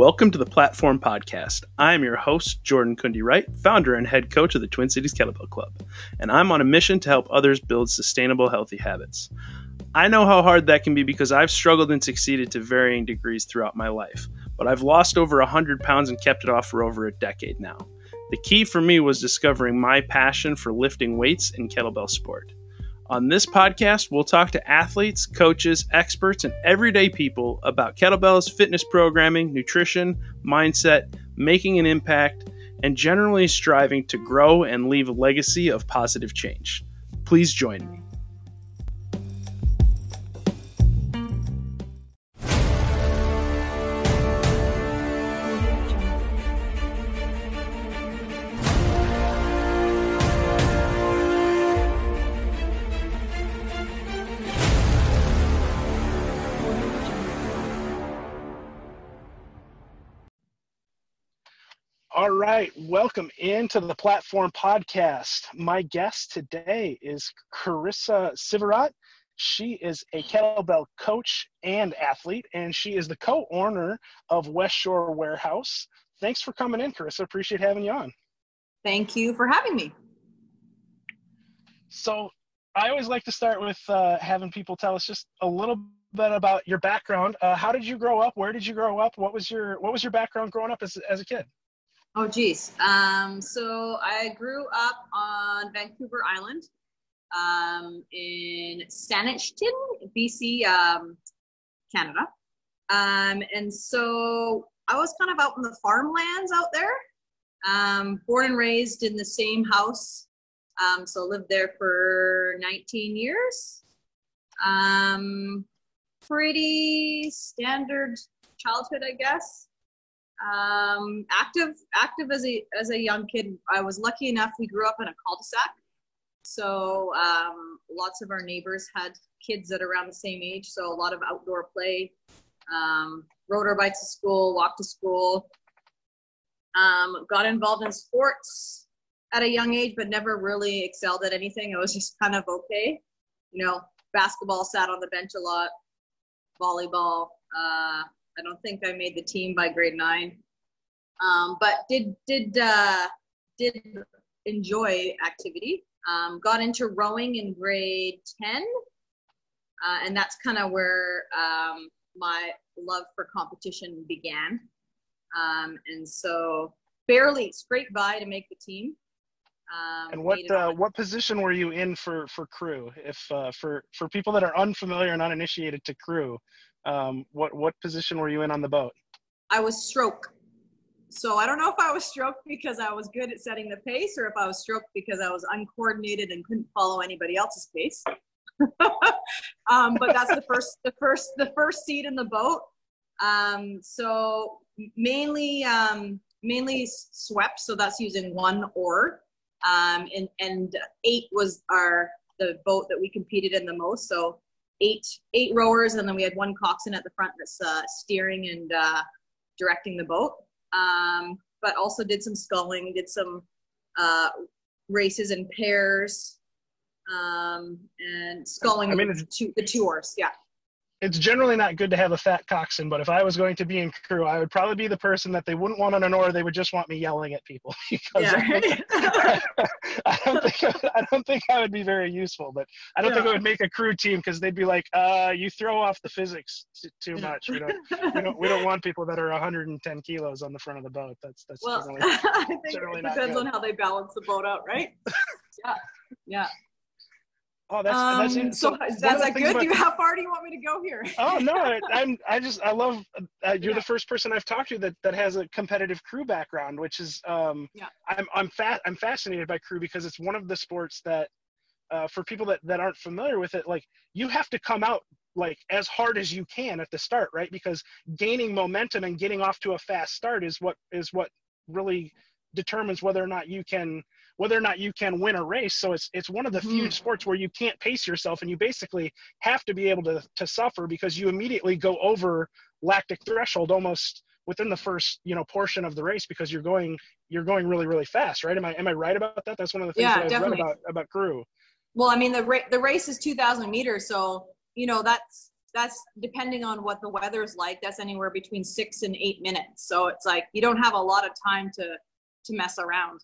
Welcome to the Platform Podcast. I'm your host, Jordan Kundi Wright, founder and head coach of the Twin Cities Kettlebell Club, and I'm on a mission to help others build sustainable, healthy habits. I know how hard that can be because I've struggled and succeeded to varying degrees throughout my life, but I've lost over 100 pounds and kept it off for over a decade now. The key for me was discovering my passion for lifting weights and kettlebell sport. On this podcast, we'll talk to athletes, coaches, experts, and everyday people about kettlebells, fitness programming, nutrition, mindset, making an impact, and generally striving to grow and leave a legacy of positive change. Please join me. Right, welcome into the Platform Podcast. My guest today is Corrisa Sivirot. She is a kettlebell coach and athlete, and she is the co-owner of West Shore Warehouse. Thanks for coming in, Carissa. Appreciate having you on. Thank you for having me. So, I always like to start with uh, having people tell us just a little bit about your background. Uh, how did you grow up? Where did you grow up? What was your What was your background growing up as as a kid? Oh, geez. Um, so I grew up on Vancouver Island um, in Saanichton, BC, um, Canada. Um, and so I was kind of out in the farmlands out there. Um, born and raised in the same house. Um, so lived there for 19 years. Pretty standard childhood, I guess um, active active as a as a young kid i was lucky enough we grew up in a cul-de-sac. So um, lots of our neighbors had kids at around the same age so a lot of outdoor play. Um, rode our bikes to school walked to school. Um, got involved in sports at a young age but never really excelled at anything. I was just kind of okay. You know basketball sat on the bench a lot volleyball uh, I don't think I made the team by grade nine, um, but did did uh, did enjoy activity. Um, got into rowing in grade ten, uh, and that's kind of where um, my love for competition began. Um, and so barely scraped by to make the team. Um, and what uh, what position were you in for for crew? If uh, for for people that are unfamiliar and uninitiated to crew, um, what what position were you in on the boat? I was stroke. So I don't know if I was stroke because I was good at setting the pace, or if I was stroke because I was uncoordinated and couldn't follow anybody else's pace. um, but that's the first the first the first seat in the boat. Um, so mainly um, mainly swept. So that's using one oar. Um, and and eight was our the boat that we competed in the most. So eight eight rowers, and then we had one coxswain at the front that's uh, steering and uh, directing the boat. Um, but also did some sculling, did some uh, races in pairs, um, and sculling I mean, the, two, the two oars. Yeah it's generally not good to have a fat coxswain, but if I was going to be in crew, I would probably be the person that they wouldn't want on an oar. They would just want me yelling at people because yeah. I, don't think I don't think I would be very useful. But I don't yeah. think it would make a crew team because they'd be like, uh, "You throw off the physics t- too much. We don't, we don't we don't want people that are 110 kilos on the front of the boat. That's that's well, generally, I think it depends on how they balance the boat out, right? yeah, yeah. Oh, that's um, that's so. so is that good? About, do you, how far do you want me to go here? oh no, I, I'm I just I love uh, you're yeah. the first person I've talked to that that has a competitive crew background, which is um yeah. I'm I'm fat I'm fascinated by crew because it's one of the sports that uh, for people that that aren't familiar with it, like you have to come out like as hard as you can at the start, right? Because gaining momentum and getting off to a fast start is what is what really determines whether or not you can whether or not you can win a race. So it's it's one of the few mm. sports where you can't pace yourself and you basically have to be able to to suffer because you immediately go over lactic threshold almost within the first you know portion of the race because you're going you're going really really fast right am i am i right about that that's one of the things yeah, that i've definitely. read about about crew well i mean the ra- the race is 2000 meters so you know that's that's depending on what the weather's like. That's anywhere between six and eight minutes. So it's like you don't have a lot of time to to mess around.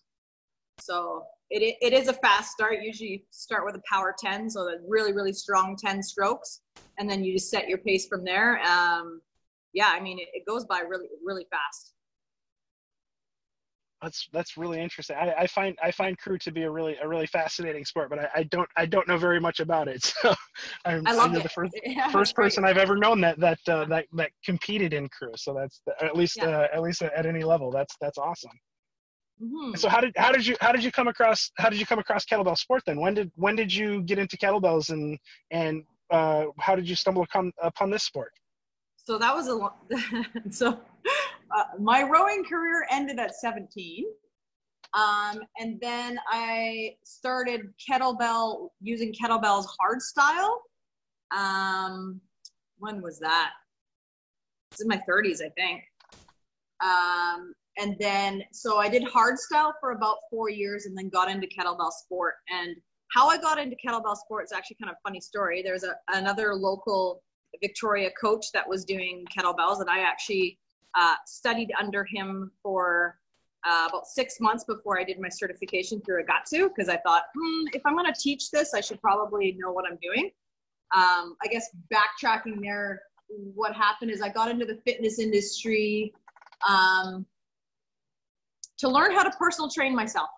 So it, it is a fast start. Usually you start with a power 10, so a really, really strong 10 strokes, and then you just set your pace from there. Um, yeah, I mean, it, it goes by really, really fast that's that's really interesting. I, I, find I find crew to be a really a really fascinating sport, but I, I don't I don't know very much about it. So I'm, I love the first yeah, first person I've ever known that that uh, that that competed in crew. So that's at least yeah. uh, at least at any level. That's that's awesome. Mm-hmm. So how did how did you how did you come across how did you come across kettlebell sport then? When did when did you get into kettlebells and and uh, how did you stumble upon upon this sport? So that was a long, so uh, my rowing career ended at 17. Um, and then I started kettlebell using kettlebells hard style. Um, when was that? It's in my 30s, I think. Um, and then so I did hard style for about four years, and then got into kettlebell sport. And how I got into kettlebell sport is actually kind of funny story. There's a, another local Victoria coach that was doing kettlebells, and I actually uh, studied under him for uh, about six months before I did my certification through Agatsu because I thought, hmm, if I'm going to teach this, I should probably know what I'm doing. Um, I guess backtracking there, what happened is I got into the fitness industry um, to learn how to personal train myself.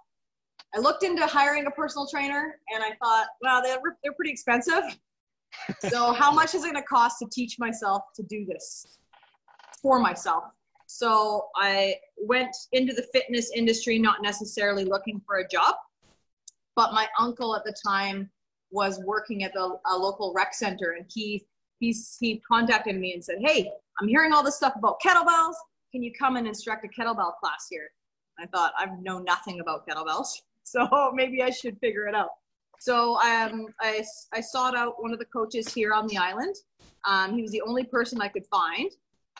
I looked into hiring a personal trainer and I thought, wow, they're, they're pretty expensive. so, how much is it going to cost to teach myself to do this? for myself. So I went into the fitness industry, not necessarily looking for a job, but my uncle at the time was working at the a local rec center, and he he's he contacted me and said, "Hey, I'm hearing all this stuff about kettlebells. Can you come and instruct a kettlebell class here?" I thought I know nothing about kettlebells, so maybe I should figure it out. So um, I I sought out one of the coaches here on the island. Um, he was the only person I could find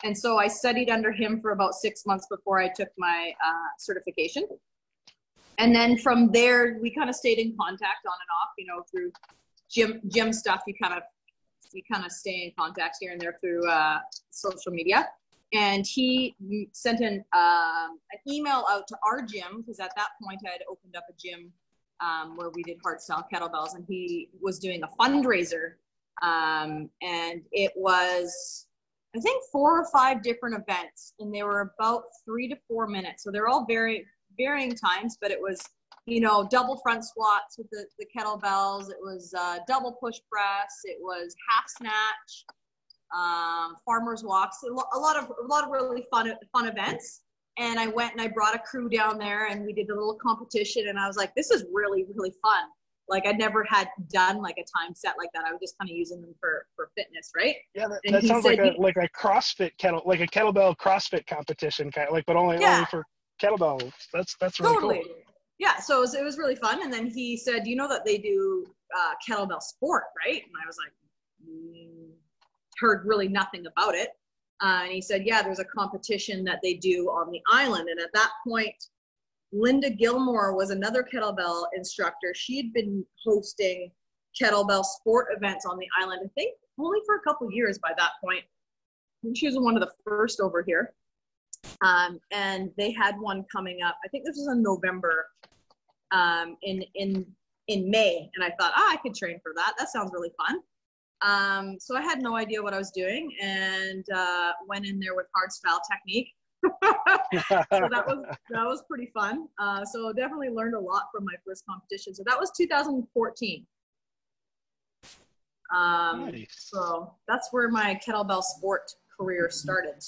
and so I studied under him for about six months before I took my uh, certification. And then from there, we kind of stayed in contact on and off, you know, through gym gym stuff. You kind of you kind of stay in contact here and there through uh, social media. And he sent an um, an email out to our gym because at that point I had opened up a gym um, where we did hardstyle kettlebells, and he was doing a fundraiser, um, and it was I think four or five different events, and they were about three to four minutes. So they're all very varying times, but it was you know double front squats with the, the kettlebells. It was uh, double push press. It was half snatch, um, farmers walks. A lot of a lot of really fun fun events. And I went and I brought a crew down there, and we did a little competition. And I was like, this is really really fun like I never had done like a time set like that. I was just kind of using them for for fitness, right? Yeah, that, that sounds said, like a like a CrossFit kettle like a kettlebell CrossFit competition kind of like, but only yeah. only for kettlebell. That's that's really totally. cool. Yeah, so it was, it was really fun. And then he said, "You know that they do uh, kettlebell sport, right?" And I was like, mm, heard really nothing about it. Uh, and he said, "Yeah, there's a competition that they do on the island." And at that point, Linda Gilmore was another kettlebell instructor. She had been hosting kettlebell sport events on the island, I think only for a couple years by that point. And she was one of the first over here. Um, and they had one coming up. I think this was in November, um, in in in May. And I thought, ah, I could train for that. That sounds really fun. Um, so I had no idea what I was doing, and uh, went in there with hard style technique so that was that was pretty fun. Uh, so definitely learned a lot from my first competition. So that was 2014. Um, nice. So that's where my kettlebell sport career mm-hmm. started.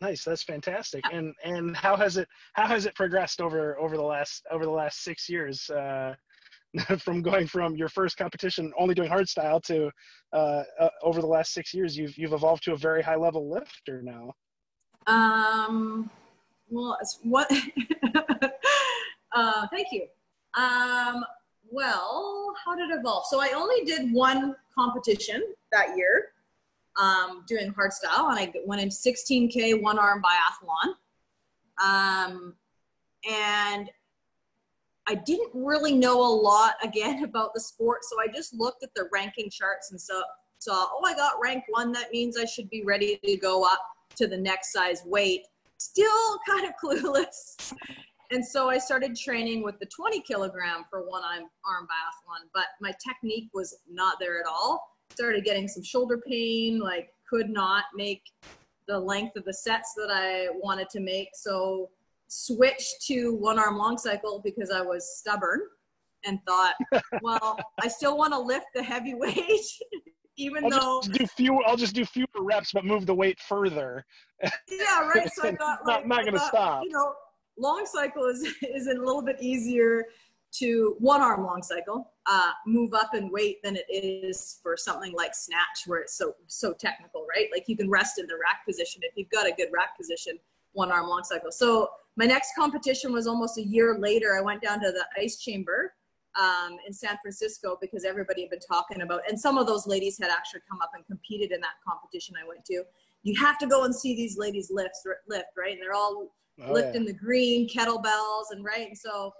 Nice, that's fantastic. And and how has it how has it progressed over over the last over the last six years? Uh, from going from your first competition only doing hardstyle to uh, uh, over the last six years, you've you've evolved to a very high level lifter now. Um, well, what? uh, thank you. Um, well, how did it evolve? So I only did one competition that year, um, doing hardstyle, and I went in 16k one arm biathlon. Um, and I didn't really know a lot again about the sport, so I just looked at the ranking charts and so saw, oh, I got rank one. That means I should be ready to go up to the next size weight. Still kind of clueless. And so I started training with the 20 kilogram for one arm, arm biathlon, but my technique was not there at all. Started getting some shoulder pain, like could not make the length of the sets that I wanted to make. So switched to one arm long cycle because I was stubborn and thought, well, I still want to lift the heavy weight, even I'll though just do fewer. I'll just do fewer reps, but move the weight further. yeah, right. So I thought, like, not, not going to stop. You know, long cycle is is a little bit easier to one arm long cycle uh, move up in weight than it is for something like snatch where it's so so technical right like you can rest in the rack position if you've got a good rack position one arm long cycle so my next competition was almost a year later i went down to the ice chamber um, in san francisco because everybody had been talking about and some of those ladies had actually come up and competed in that competition i went to you have to go and see these ladies lift lift right and they're all oh, lifting yeah. the green kettlebells and right and so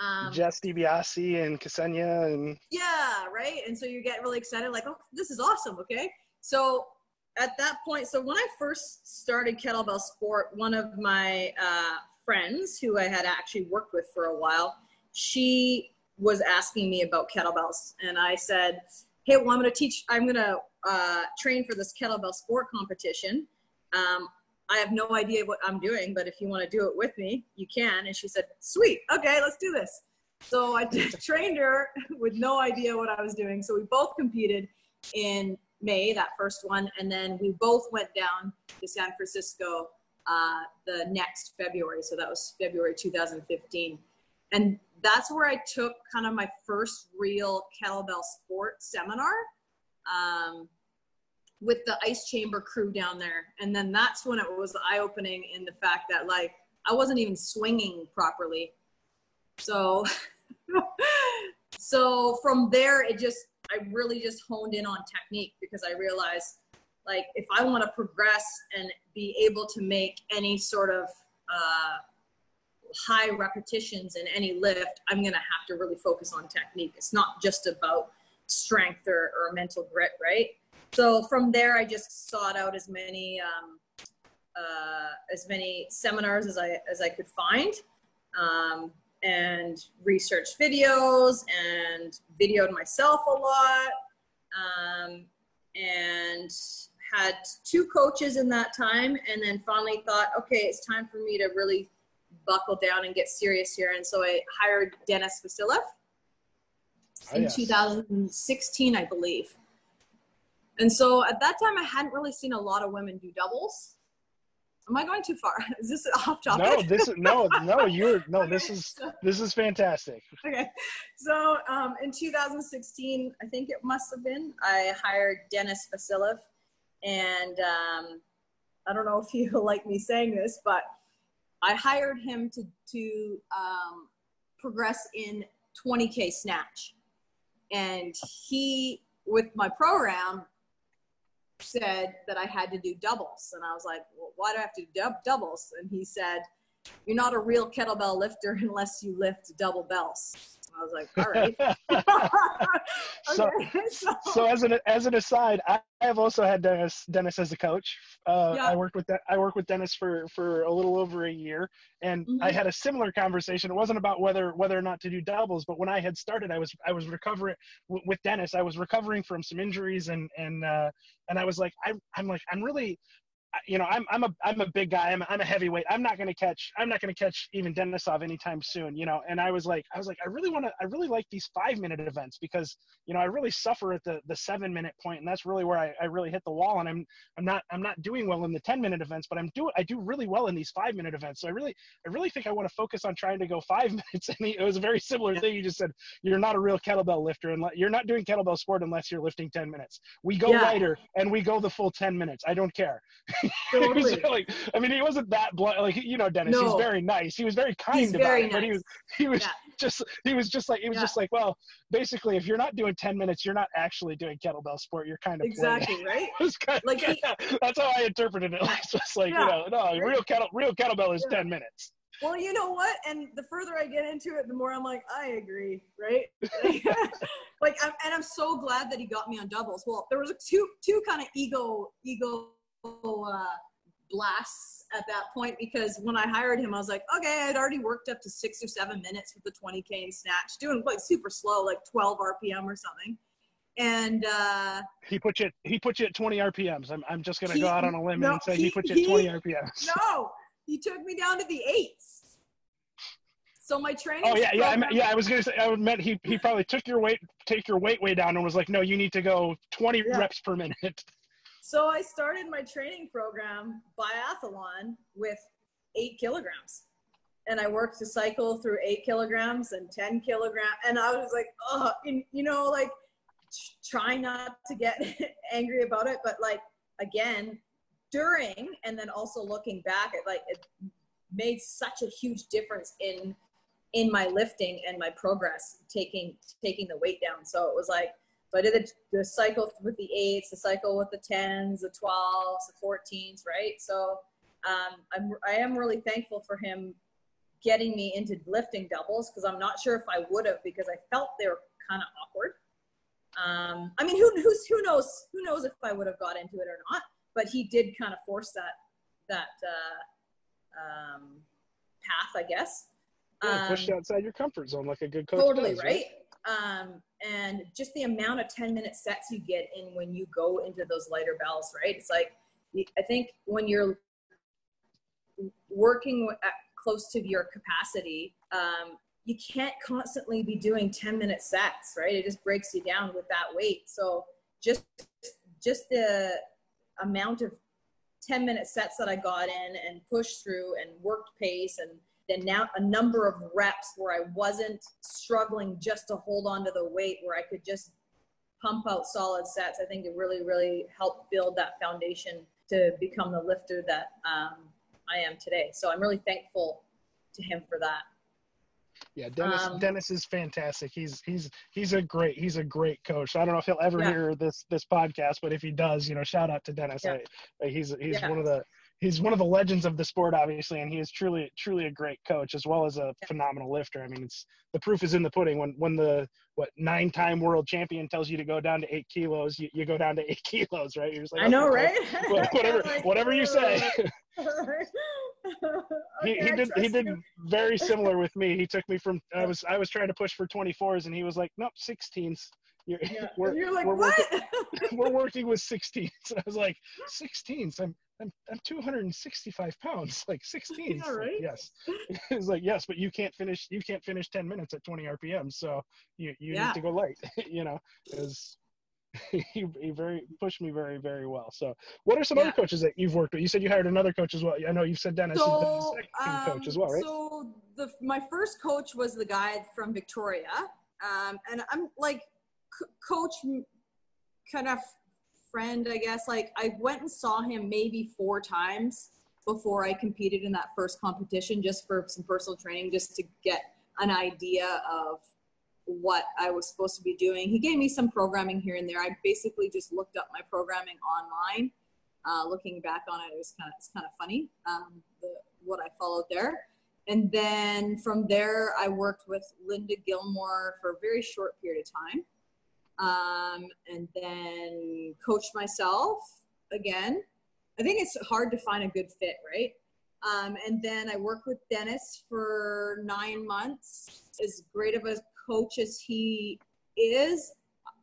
um, Jess DiBiase and Ksenia and yeah, right. And so you get really excited, like, oh, this is awesome. Okay, so at that point, so when I first started kettlebell sport, one of my uh, friends who I had actually worked with for a while, she was asking me about kettlebells, and I said, "Hey, well, I'm going to teach. I'm going to uh, train for this kettlebell sport competition. Um, I have no idea what I'm doing, but if you want to do it with me, you can. And she said, Sweet, okay, let's do this. So I trained her with no idea what I was doing. So we both competed in May, that first one, and then we both went down to San Francisco uh, the next February. So that was February 2015. And that's where I took kind of my first real kettlebell sport seminar. Um, with the ice chamber crew down there. And then that's when it was eye opening in the fact that like I wasn't even swinging properly. So, so from there, it just, I really just honed in on technique because I realized like if I want to progress and be able to make any sort of uh, high repetitions in any lift, I'm going to have to really focus on technique. It's not just about strength or, or mental grit, right? So from there, I just sought out as many um, uh, as many seminars as I as I could find, um, and researched videos and videoed myself a lot, um, and had two coaches in that time, and then finally thought, okay, it's time for me to really buckle down and get serious here, and so I hired Dennis Vasilev oh, in yes. 2016, I believe. And so at that time, I hadn't really seen a lot of women do doubles. Am I going too far? Is this off topic? No, this is no, no. You're no. okay. This is this is fantastic. Okay, so um, in 2016, I think it must have been, I hired Dennis Vasilev, and um, I don't know if you like me saying this, but I hired him to to um, progress in 20k snatch, and he with my program said that I had to do doubles. And I was like, well, why do I have to do doubles? And he said, you're not a real kettlebell lifter unless you lift double bells. I was like, all right. okay. so, so, as an as an aside, I have also had Dennis Dennis as a coach. Uh, yeah. I worked with that. I worked with Dennis for for a little over a year, and mm-hmm. I had a similar conversation. It wasn't about whether whether or not to do doubles, but when I had started, I was I was recovering with Dennis. I was recovering from some injuries, and and uh, and I was like, I, I'm like, I'm really you know, I'm I'm a I'm a big guy. I'm I'm a heavyweight. I'm not gonna catch I'm not gonna catch even Denisov anytime soon. You know, and I was like I was like I really want to I really like these five minute events because you know I really suffer at the the seven minute point, and that's really where I, I really hit the wall. And I'm I'm not I'm not doing well in the ten minute events, but I'm do I do really well in these five minute events. So I really I really think I want to focus on trying to go five minutes. And he, it was a very similar thing. You just said you're not a real kettlebell lifter, and you're not doing kettlebell sport unless you're lifting ten minutes. We go yeah. lighter and we go the full ten minutes. I don't care. Totally. like, I mean, he wasn't that blunt. Like, you know, Dennis, no. he's very nice. He was very kind he's about very it, nice. but he was, he was yeah. just, he was just like, he was yeah. just like, well, basically, if you're not doing 10 minutes, you're not actually doing kettlebell sport. You're kind of exactly playing. right. it's kind like, of, yeah, that's how I interpreted it. It's just like, you know, no, real kettle, real kettlebell is 10 minutes. well, you know what? And the further I get into it, the more I'm like, I agree, right? like, I'm, and I'm so glad that he got me on doubles. Well, there was a two two kind of ego ego uh, blasts at that point because when I hired him, I was like, okay, I'd already worked up to six or seven minutes with the 20k and snatch, doing like super slow, like 12 RPM or something. And uh, he put you he put you at 20 RPMs. I'm I'm just gonna go out on a limb no, and say he, he put you at 20 RPMs. No, he took me down to the eights. So my training. Oh yeah, yeah, I, yeah. I was gonna say I meant he he probably took your weight, take your weight way down, and was like, no, you need to go 20 yeah. reps per minute. So I started my training program biathlon with eight kilograms. And I worked to cycle through eight kilograms and 10 kilograms. And I was like, oh, you know, like try not to get angry about it. But like, again, during and then also looking back at like, it made such a huge difference in in my lifting and my progress taking taking the weight down so it was like so I did the, the cycle with the eights, the cycle with the tens, the 12s, the 14s, right? So um, I'm, I am really thankful for him getting me into lifting doubles because I'm not sure if I would have because I felt they were kind of awkward. Um, I mean, who, who's, who knows? Who knows if I would have got into it or not? But he did kind of force that that uh, um, path, I guess. Yeah, push you um, outside your comfort zone like a good coach. Totally does, right? right? Um, and just the amount of 10 minute sets you get in when you go into those lighter bells right? It's like i think when you're working at close to your capacity um, you can't constantly be doing 10 minute sets right? It just breaks you down with that weight. So just just the amount of 10 minute sets that i got in and pushed through and worked pace and then now a number of reps where I wasn't struggling just to hold on to the weight, where I could just pump out solid sets. I think it really, really helped build that foundation to become the lifter that um, I am today. So I'm really thankful to him for that. Yeah, Dennis. Um, Dennis is fantastic. He's he's he's a great he's a great coach. I don't know if he'll ever yeah. hear this this podcast, but if he does, you know, shout out to Dennis. Yeah. I, he's he's yeah. one of the he's one of the legends of the sport, obviously, and he is truly truly a great coach as well as a phenomenal lifter. I mean, it's the proof is in the pudding. When when the what nine time world champion tells you to go down to eight kilos, you, you go down to eight kilos, right? You're just like, I know, right? Well, whatever whatever you say. he, he did he did very similar with me. He took me from I was I was trying to push for 24s and he was like, nope, 16s. You're, yeah. we're, You're like, we're what? Working, we're working with 16s. I was like, 16s. I'm I'm I'm 265 pounds, like 16. Yeah, right? yes. it's like yes, but you can't finish you can't finish 10 minutes at 20 RPM, so you you yeah. need to go light. you know, is he, he very pushed me very very well. So, what are some yeah. other coaches that you've worked with? You said you hired another coach as well. I know you've said Dennis so, is the um, coach as well, right? So the my first coach was the guy from Victoria, um, and I'm like c- coach kind of friend, I guess. Like I went and saw him maybe four times before I competed in that first competition just for some personal training, just to get an idea of what I was supposed to be doing. He gave me some programming here and there. I basically just looked up my programming online. Uh, looking back on it, it was kind of it's kind of funny um, the, what I followed there. And then from there, I worked with Linda Gilmore for a very short period of time um, and then coached myself again. I think it's hard to find a good fit, right? Um, and then I worked with Dennis for nine months. As great of a coach as he is,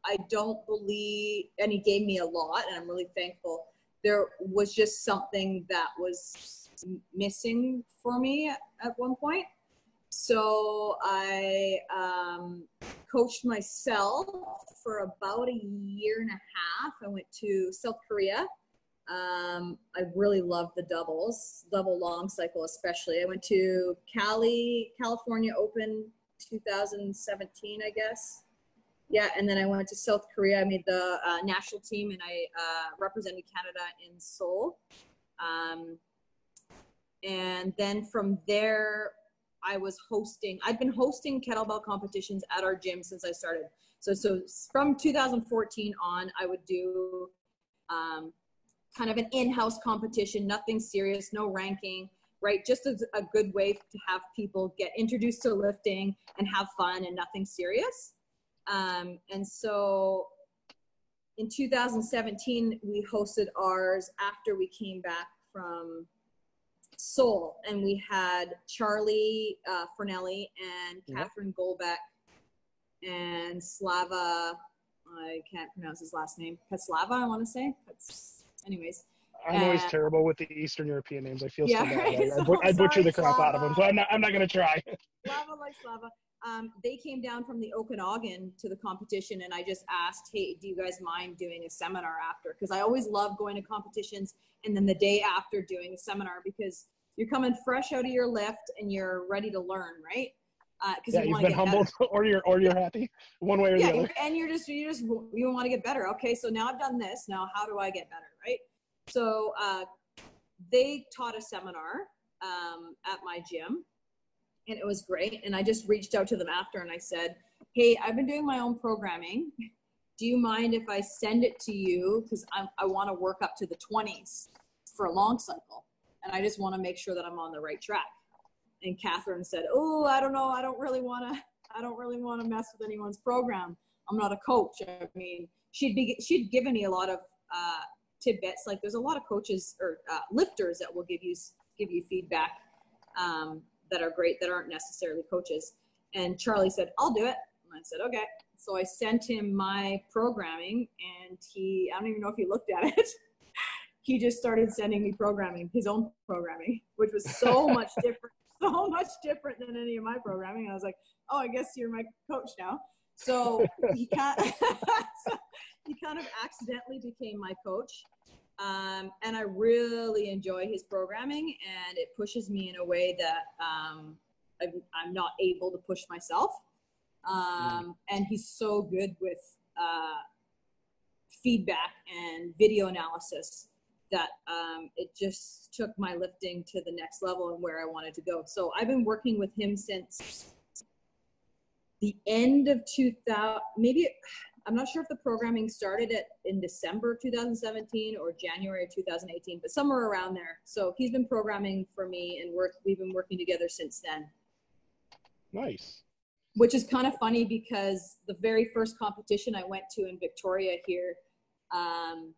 I don't believe, and he gave me a lot, and I'm really thankful. There was just something that was missing for me at one point. So I um, coached myself for about a year and a half. I went to South Korea. Um, I really love the doubles, double long cycle especially. I went to Cali, California Open 2017, I guess. Yeah, and then I went to South Korea. I made the uh, national team and I uh, represented Canada in Seoul. Um, and then from there, I was hosting. I've been hosting kettlebell competitions at our gym since I started. So, so from 2014 on, I would do um, kind of an in-house competition, nothing serious, no ranking, right? Just as a good way to have people get introduced to lifting and have fun and nothing serious. Um, and so in 2017, we hosted ours after we came back from Seoul, and we had Charlie uh, Fornelli and. Catherine Golbeck and Slava. I can't pronounce his last name. Kaslava, I want to say. That's, anyways. I'm always uh, terrible with the Eastern European names. I feel yeah, so bad. Right? I, so I, butcher the crap Slava. out of them, so I'm not. I'm not going to try. Slava like Slava. Um, they came down from the Okanagan to the competition, and I just asked, "Hey, do you guys mind doing a seminar after?" Because I always love going to competitions, and then the day after doing a seminar because you're coming fresh out of your lift and you're ready to learn, right? Because uh, yeah, you have been humbled, or you're or you're happy, one way or yeah, the other. and you're just you just you want to get better. Okay, so now I've done this. Now how do I get better, right? So uh, they taught a seminar um, at my gym, and it was great. And I just reached out to them after, and I said, "Hey, I've been doing my own programming. Do you mind if I send it to you? Because I want to work up to the 20s for a long cycle, and I just want to make sure that I'm on the right track." and Catherine said, "Oh, I don't know. I don't really want to. I don't really want to mess with anyone's program. I'm not a coach. I mean, she'd be she'd given me a lot of uh, tidbits. Like there's a lot of coaches or uh, lifters that will give you give you feedback um, that are great that aren't necessarily coaches. And Charlie said, "I'll do it." And I said, "Okay." So I sent him my programming, and he I don't even know if he looked at it. he just started sending me programming, his own programming, which was so much different so much different than any of my programming. I was like, oh, I guess you're my coach now. So he kind of, so he kind of accidentally became my coach. Um, and I really enjoy his programming, and it pushes me in a way that um, I'm, I'm, not able to push myself. Um, and he's so good with uh, feedback and video analysis that um, it just took my lifting to the next level and where I wanted to go. So I've been working with him since the end of 2000, maybe I'm not sure if the programming started at in December 2017 or January 2018, but somewhere around there. So he's been programming for me, and work. We've been working together since then. Nice. Which is kind of funny because the very first competition I went to in Victoria here, um,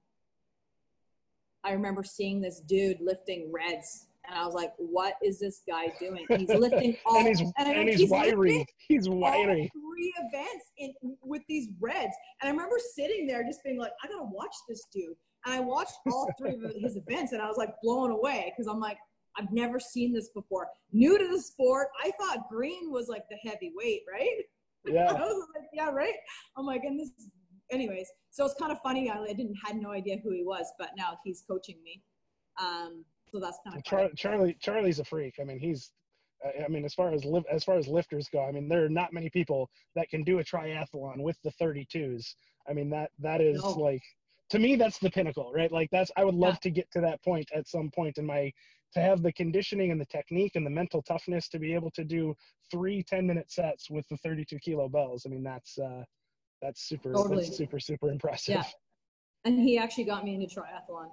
I remember seeing this dude lifting reds and I was like, "What is this guy doing? He's lifting all and he's, and, and he's, he's wiry. He's wiry. three events in with these reds, and I remember sitting there just being like, "I gotta watch this dude." And I watched all three of his events, and I was like blown away because I'm like, I've never seen this before. New to the sport, I thought Green was like the heavyweight, right? Yeah. I was like, yeah, right. I'm like, and this anyways, so it's kind of funny. I, didn't had no idea who he was, but now he's coaching me. Um, so that's kind of Char- Charlie. Charlie's a freak. I mean, he's. I mean, as far as live, as far as lifters go, I mean, there are not many people that can do a triathlon with the 32s. I mean, that that is no. like to me that's the pinnacle, right? Like that's I would love yeah. to get to that point at some point in my to have the conditioning and the technique and the mental toughness to be able to do three 10 minute sets with the 32 kilo bells. I mean, that's uh, that's super totally. that's super super impressive yeah and he actually got me into triathlon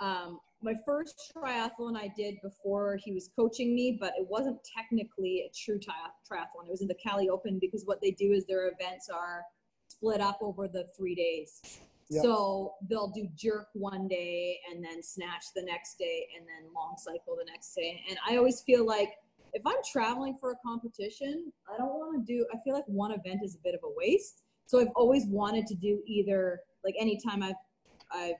um, my first triathlon i did before he was coaching me but it wasn't technically a true triathlon it was in the cali open because what they do is their events are split up over the three days yep. so they'll do jerk one day and then snatch the next day and then long cycle the next day and i always feel like if I'm traveling for a competition, I don't want to do, I feel like one event is a bit of a waste. So I've always wanted to do either, like anytime I've, I've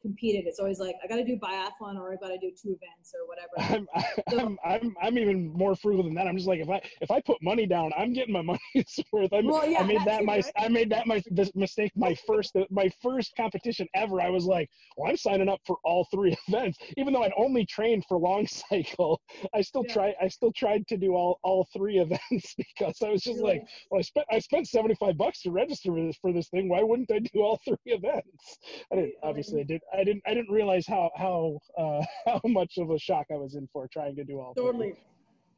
competed. It's always like I got to do biathlon or I got to do two events or whatever. I'm, so, I'm, I'm, I'm even more frugal than that. I'm just like if I if I put money down, I'm getting my money's worth. I, well, yeah, I made that my right? I made that my mistake my first my first competition ever. I was like, well, I'm signing up for all three events, even though I'd only trained for long cycle. I still yeah. try I still tried to do all all three events because I was just like, well, I spent I spent 75 bucks to register for this for this thing. Why wouldn't I do all three events? I didn't oh obviously I did I didn't I didn't realize how how uh, how much of a shock I was in for trying to do all. Totally.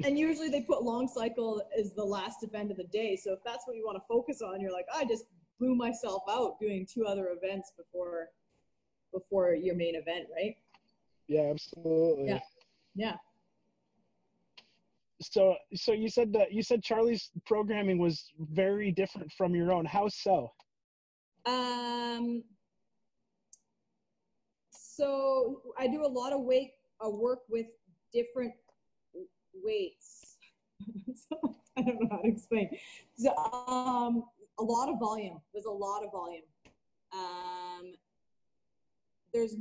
and usually they put long cycle as the last event of the day. So if that's what you want to focus on, you're like, I just blew myself out doing two other events before before your main event, right? Yeah, absolutely. Yeah, yeah. so so you said that you said Charlie's programming was very different from your own. How so? Um. So I do a lot of weight uh, work with different weights. so I don't know how to explain. So, um, a lot of volume. There's a lot of volume. Um, there's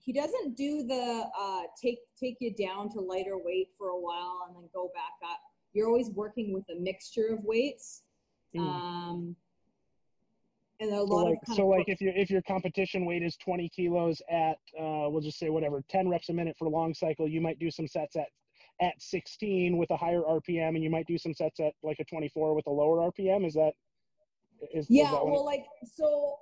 he doesn't do the uh, take take you down to lighter weight for a while and then go back up. You're always working with a mixture of weights. Mm. Um, and a lot so like, of so like if your if your competition weight is 20 kilos at uh, we'll just say whatever 10 reps a minute for long cycle, you might do some sets at at 16 with a higher RPM, and you might do some sets at like a 24 with a lower RPM. Is that is yeah? Is that well, like so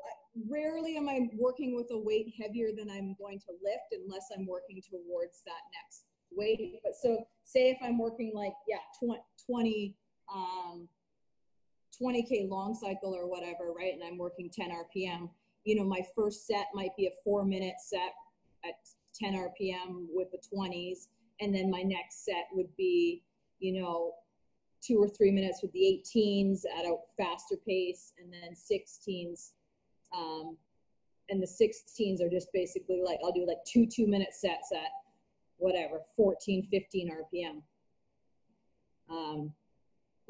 rarely am I working with a weight heavier than I'm going to lift unless I'm working towards that next weight. But so say if I'm working like, yeah, 20, um, 20K long cycle or whatever, right? And I'm working 10 RPM, you know, my first set might be a four minute set at 10 RPM with the 20s. And then my next set would be, you know, two or three minutes with the 18s at a faster pace and then 16s um, and the 16s are just basically like, I'll do like two two minute sets at whatever, 14, 15 RPM. Um,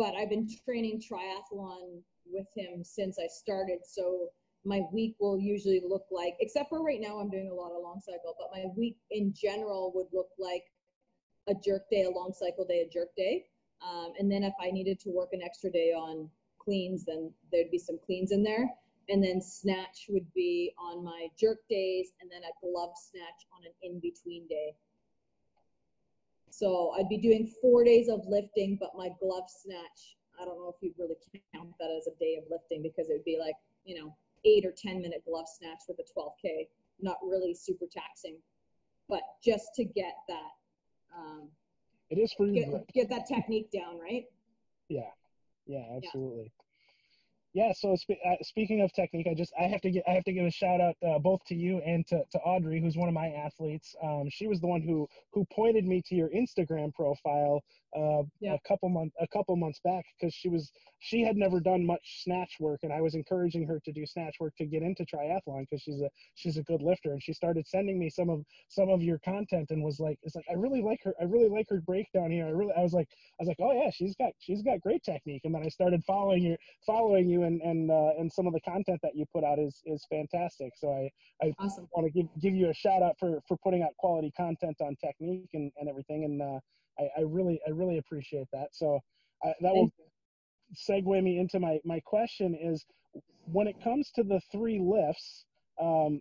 but I've been training triathlon with him since I started. So my week will usually look like, except for right now, I'm doing a lot of long cycle, but my week in general would look like a jerk day, a long cycle day, a jerk day. Um, and then if I needed to work an extra day on cleans, then there'd be some cleans in there and then snatch would be on my jerk days and then a glove snatch on an in-between day so i'd be doing four days of lifting but my glove snatch i don't know if you'd really count that as a day of lifting because it would be like you know eight or ten minute glove snatch with a 12k not really super taxing but just to get that um, it is for you get, get that technique down right? Yeah. Yeah absolutely. yeah yeah so sp- uh, speaking of technique i just i have to get i have to give a shout out uh, both to you and to, to audrey who's one of my athletes um, she was the one who who pointed me to your instagram profile uh, yeah. a couple months a couple months back because she was she had never done much snatch work and i was encouraging her to do snatch work to get into triathlon because she's a she's a good lifter and she started sending me some of some of your content and was like it's like i really like her i really like her breakdown here i really i was like i was like oh yeah she's got she's got great technique and then i started following your following you and and uh, and some of the content that you put out is is fantastic so i i awesome. want to give give you a shout out for for putting out quality content on technique and and everything and uh I, I really I really appreciate that. So I, uh, that will segue me into my my question is when it comes to the three lifts. Um,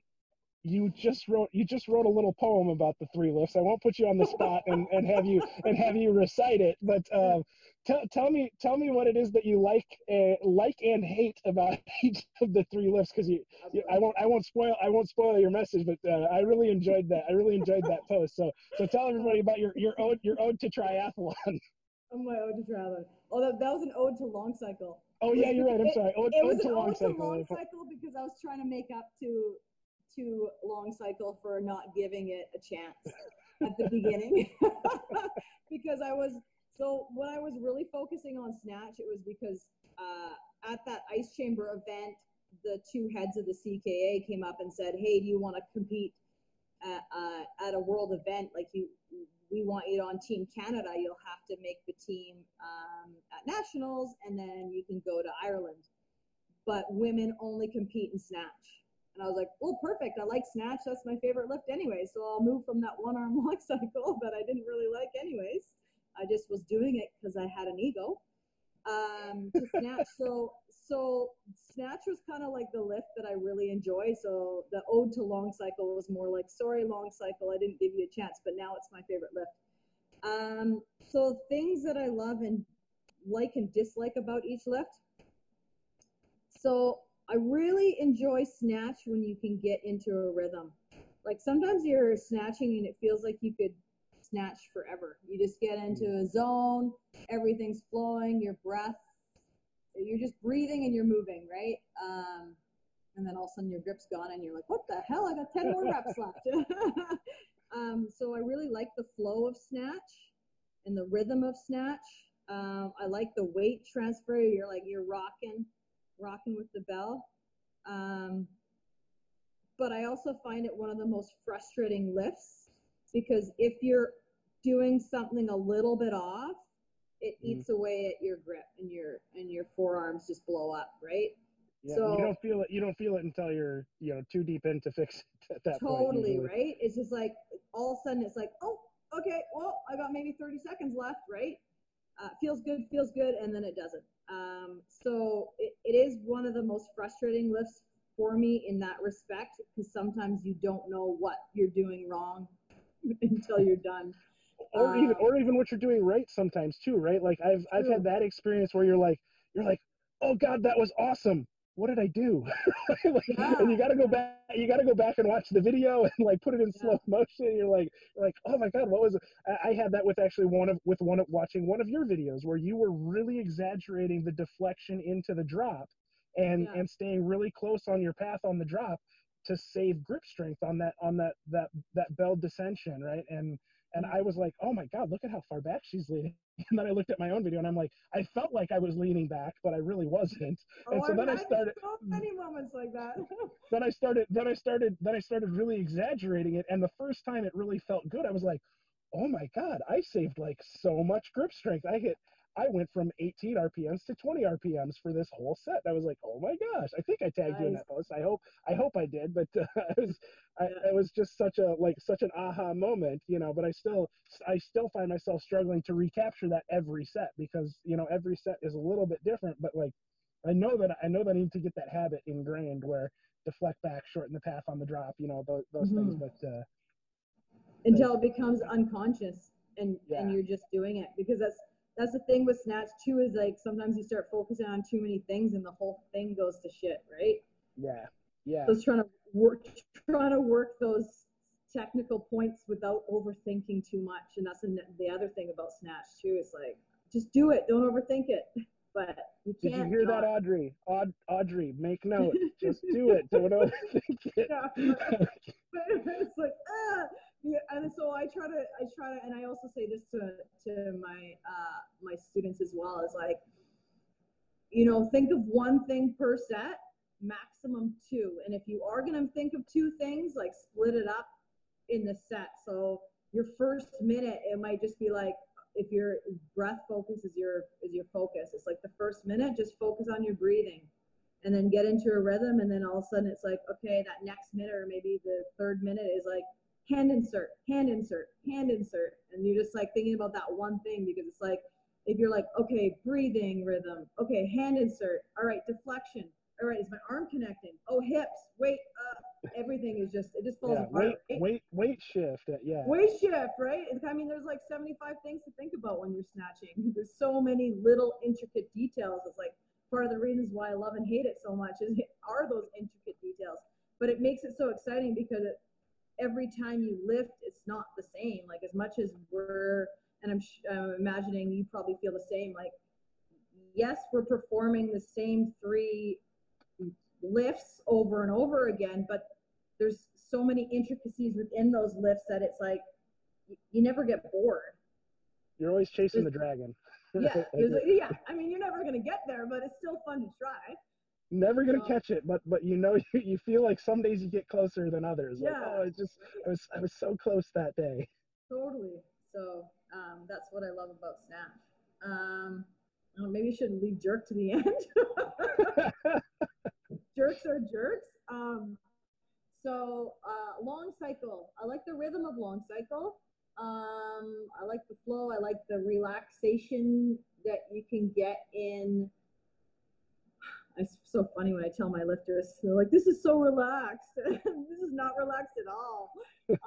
you just wrote you just wrote a little poem about the three lifts. I won't put you on the spot and, and have you and have you recite it, but uh, tell tell me tell me what it is that you like uh, like and hate about each of the three lifts because you, you, I won't I won't spoil I won't spoil your message, but uh, I really enjoyed that I really enjoyed that post. So so tell everybody about your your ode your ode to triathlon. Oh my ode to triathlon. Oh, that, that was an ode to long cycle. Oh yeah, you're right. I'm sorry. Ode, it, it was ode to long ode cycle. To long cycle because I was trying to make up to long cycle for not giving it a chance at the beginning because I was so when I was really focusing on snatch, it was because uh, at that ice chamber event, the two heads of the CKA came up and said, "Hey, do you want to compete at, uh, at a world event? Like you, we want you on Team Canada. You'll have to make the team um, at nationals, and then you can go to Ireland. But women only compete in snatch." And I was like, "Oh, perfect! I like snatch. That's my favorite lift anyway. So I'll move from that one arm long cycle that I didn't really like anyways." I just was doing it because I had an ego. Um, to snatch. so so snatch was kind of like the lift that I really enjoy. So the ode to long cycle was more like, sorry, long cycle, I didn't give you a chance, but now it's my favorite lift. Um, so things that I love and like and dislike about each lift. So I really enjoy snatch when you can get into a rhythm. Like sometimes you're snatching and it feels like you could snatch forever. You just get into a zone, everything's flowing, your breath, you're just breathing and you're moving, right? Um, and then all of a sudden your grip's gone and you're like, what the hell? I got 10 more reps left. um, so I really like the flow of snatch. and the rhythm of snatch. Um, I like the weight transfer. You're like you're rocking, rocking with the bell. Um, but I also find it one of the most frustrating lifts because if you're doing something a little bit off, it mm-hmm. eats away at your grip and your and your forearms just blow up, right? Yeah, so, you don't feel it. You don't feel it until you're you know too deep in to fix it at that totally, point. right? It's just like all of a sudden it's like, oh, okay, well, I got maybe 30 seconds left, right? Uh, feels good, feels good, and then it doesn't. Um, so it, it is one of the most frustrating lifts for me in that respect because sometimes you don't know what you're doing wrong until you're done. Or um, even or even what you're doing right sometimes too, right? Like I've. I've had that experience where you're like you're like, oh God, that was awesome what did I do? like, yeah. And you got to go back. You got to go back and watch the video and like put it in slow motion. You're like, you're like, oh my god, what was it? I, I had that with actually one of with one of watching one of your videos where you were really exaggerating the deflection into the drop and yeah. and staying really close on your path on the drop to save grip strength on that on that that that bell descension, right? And and I was like, oh my God, look at how far back she's leaning. And then I looked at my own video and I'm like, I felt like I was leaning back, but I really wasn't. Oh, and so then I started so many moments like that. then I started then I started then I started really exaggerating it. And the first time it really felt good, I was like, oh my God, I saved like so much grip strength. I hit I went from 18 RPMs to 20 RPMs for this whole set. I was like, oh my gosh, I think I tagged nice. you in that post. I hope, I hope I did, but uh, I was, I, it was just such a like such an aha moment, you know. But I still, I still find myself struggling to recapture that every set because you know every set is a little bit different. But like, I know that I know that I need to get that habit ingrained where deflect back, shorten the path on the drop, you know, those, those mm-hmm. things. But uh, until it becomes unconscious and yeah. and you're just doing it because that's that's the thing with snatch too is like sometimes you start focusing on too many things and the whole thing goes to shit, right? Yeah. Yeah. So it's trying to work trying to work those technical points without overthinking too much. And that's the other thing about snatch too. It's like just do it, don't overthink it. But you can't. Did you hear not. that, Audrey? Aud- Audrey, make note. just do it. Don't overthink it. Yeah, but, but it's like ah yeah, and so I try to, I try to, and I also say this to to my uh, my students as well is like, you know, think of one thing per set, maximum two, and if you are gonna think of two things, like split it up in the set. So your first minute, it might just be like if your breath focus is your is your focus. It's like the first minute, just focus on your breathing and then get into a rhythm and then all of a sudden it's like okay that next minute or maybe the third minute is like hand insert, hand insert, hand insert. And you're just like thinking about that one thing because it's like, if you're like, okay, breathing rhythm, okay, hand insert, all right, deflection, all right, is my arm connecting? Oh, hips, weight, uh, everything is just, it just falls yeah, apart. Weight, right? weight, weight shift, uh, yeah. Weight shift, right? I mean, there's like 75 things to think about when you're snatching. There's so many little intricate details. It's like part of the reasons why I love and hate it so much is it are those intricate details. But it makes it so exciting because it, every time you lift, it's not the same. Like as much as we're, and I'm, I'm imagining you probably feel the same. Like, yes, we're performing the same three lifts over and over again, but there's so many intricacies within those lifts that it's like you never get bored. You're always chasing there's, the dragon. yeah, yeah. I mean, you're never gonna get there, but it's still fun to try never gonna catch it, but but you know you, you feel like some days you get closer than others. Like, yeah. oh, I just I was I was so close that day. Totally. So um, that's what I love about Snatch. Um, maybe you shouldn't leave jerk to the end. jerks are jerks. Um, so uh, long cycle. I like the rhythm of long cycle. Um, I like the flow. I like the relaxation that you can get in it's so funny when I tell my lifters, they're like, this is so relaxed. this is not relaxed at all.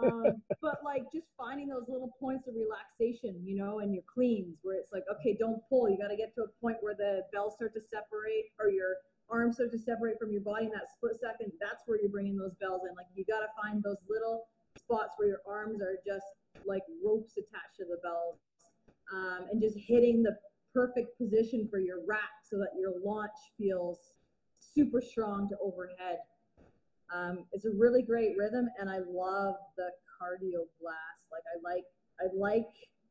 Um, but like just finding those little points of relaxation, you know, and your cleans where it's like, okay, don't pull. You got to get to a point where the bells start to separate or your arms start to separate from your body in that split second. That's where you're bringing those bells in. Like you got to find those little spots where your arms are just like ropes attached to the bells um, and just hitting the perfect position for your rack so that your launch feels super strong to overhead. Um, it's a really great rhythm, and I love the cardio blast. Like I like I like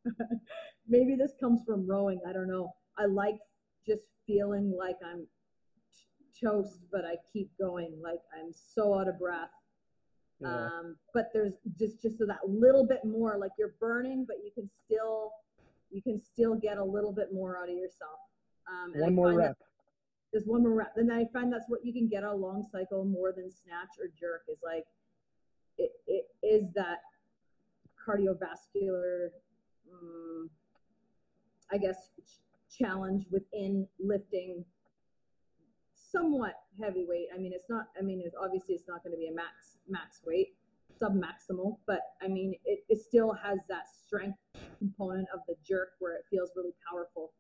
maybe this comes from rowing. I don't know. I like just feeling like I'm t- toast, but I keep going. Like I'm so out of breath. Yeah. Um, but there's just just so that little bit more. Like you're burning, but you can still you can still get a little bit more out of yourself. Um, one more rep. There's one more rep. Then I find that's what you can get a long cycle more than snatch or jerk is like it, it is that cardiovascular um, I guess ch- challenge within lifting somewhat heavyweight. I mean, it's not. I mean, it's obviously it's not going to be a max max weight, sub maximal, but I mean, it, it still has that strength component of the jerk where it feels really powerful.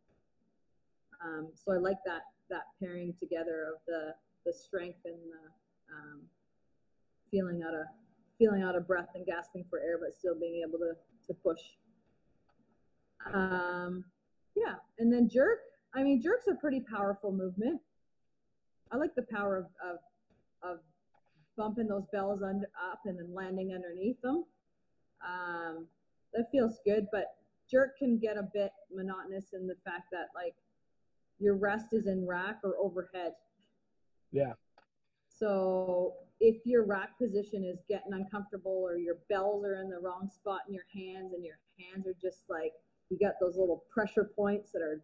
Um, so I like that that pairing together of the the strength and the um, feeling out of feeling out of breath and gasping for air, but still being able to to push. Um, yeah, and then jerk. I mean, jerk's a pretty powerful movement. I like the power of of, of bumping those bells under, up and then landing underneath them. Um, that feels good, but jerk can get a bit monotonous in the fact that like your rest is in rack or overhead. Yeah. So if your rack position is getting uncomfortable or your bells are in the wrong spot in your hands and your hands are just like you got those little pressure points that are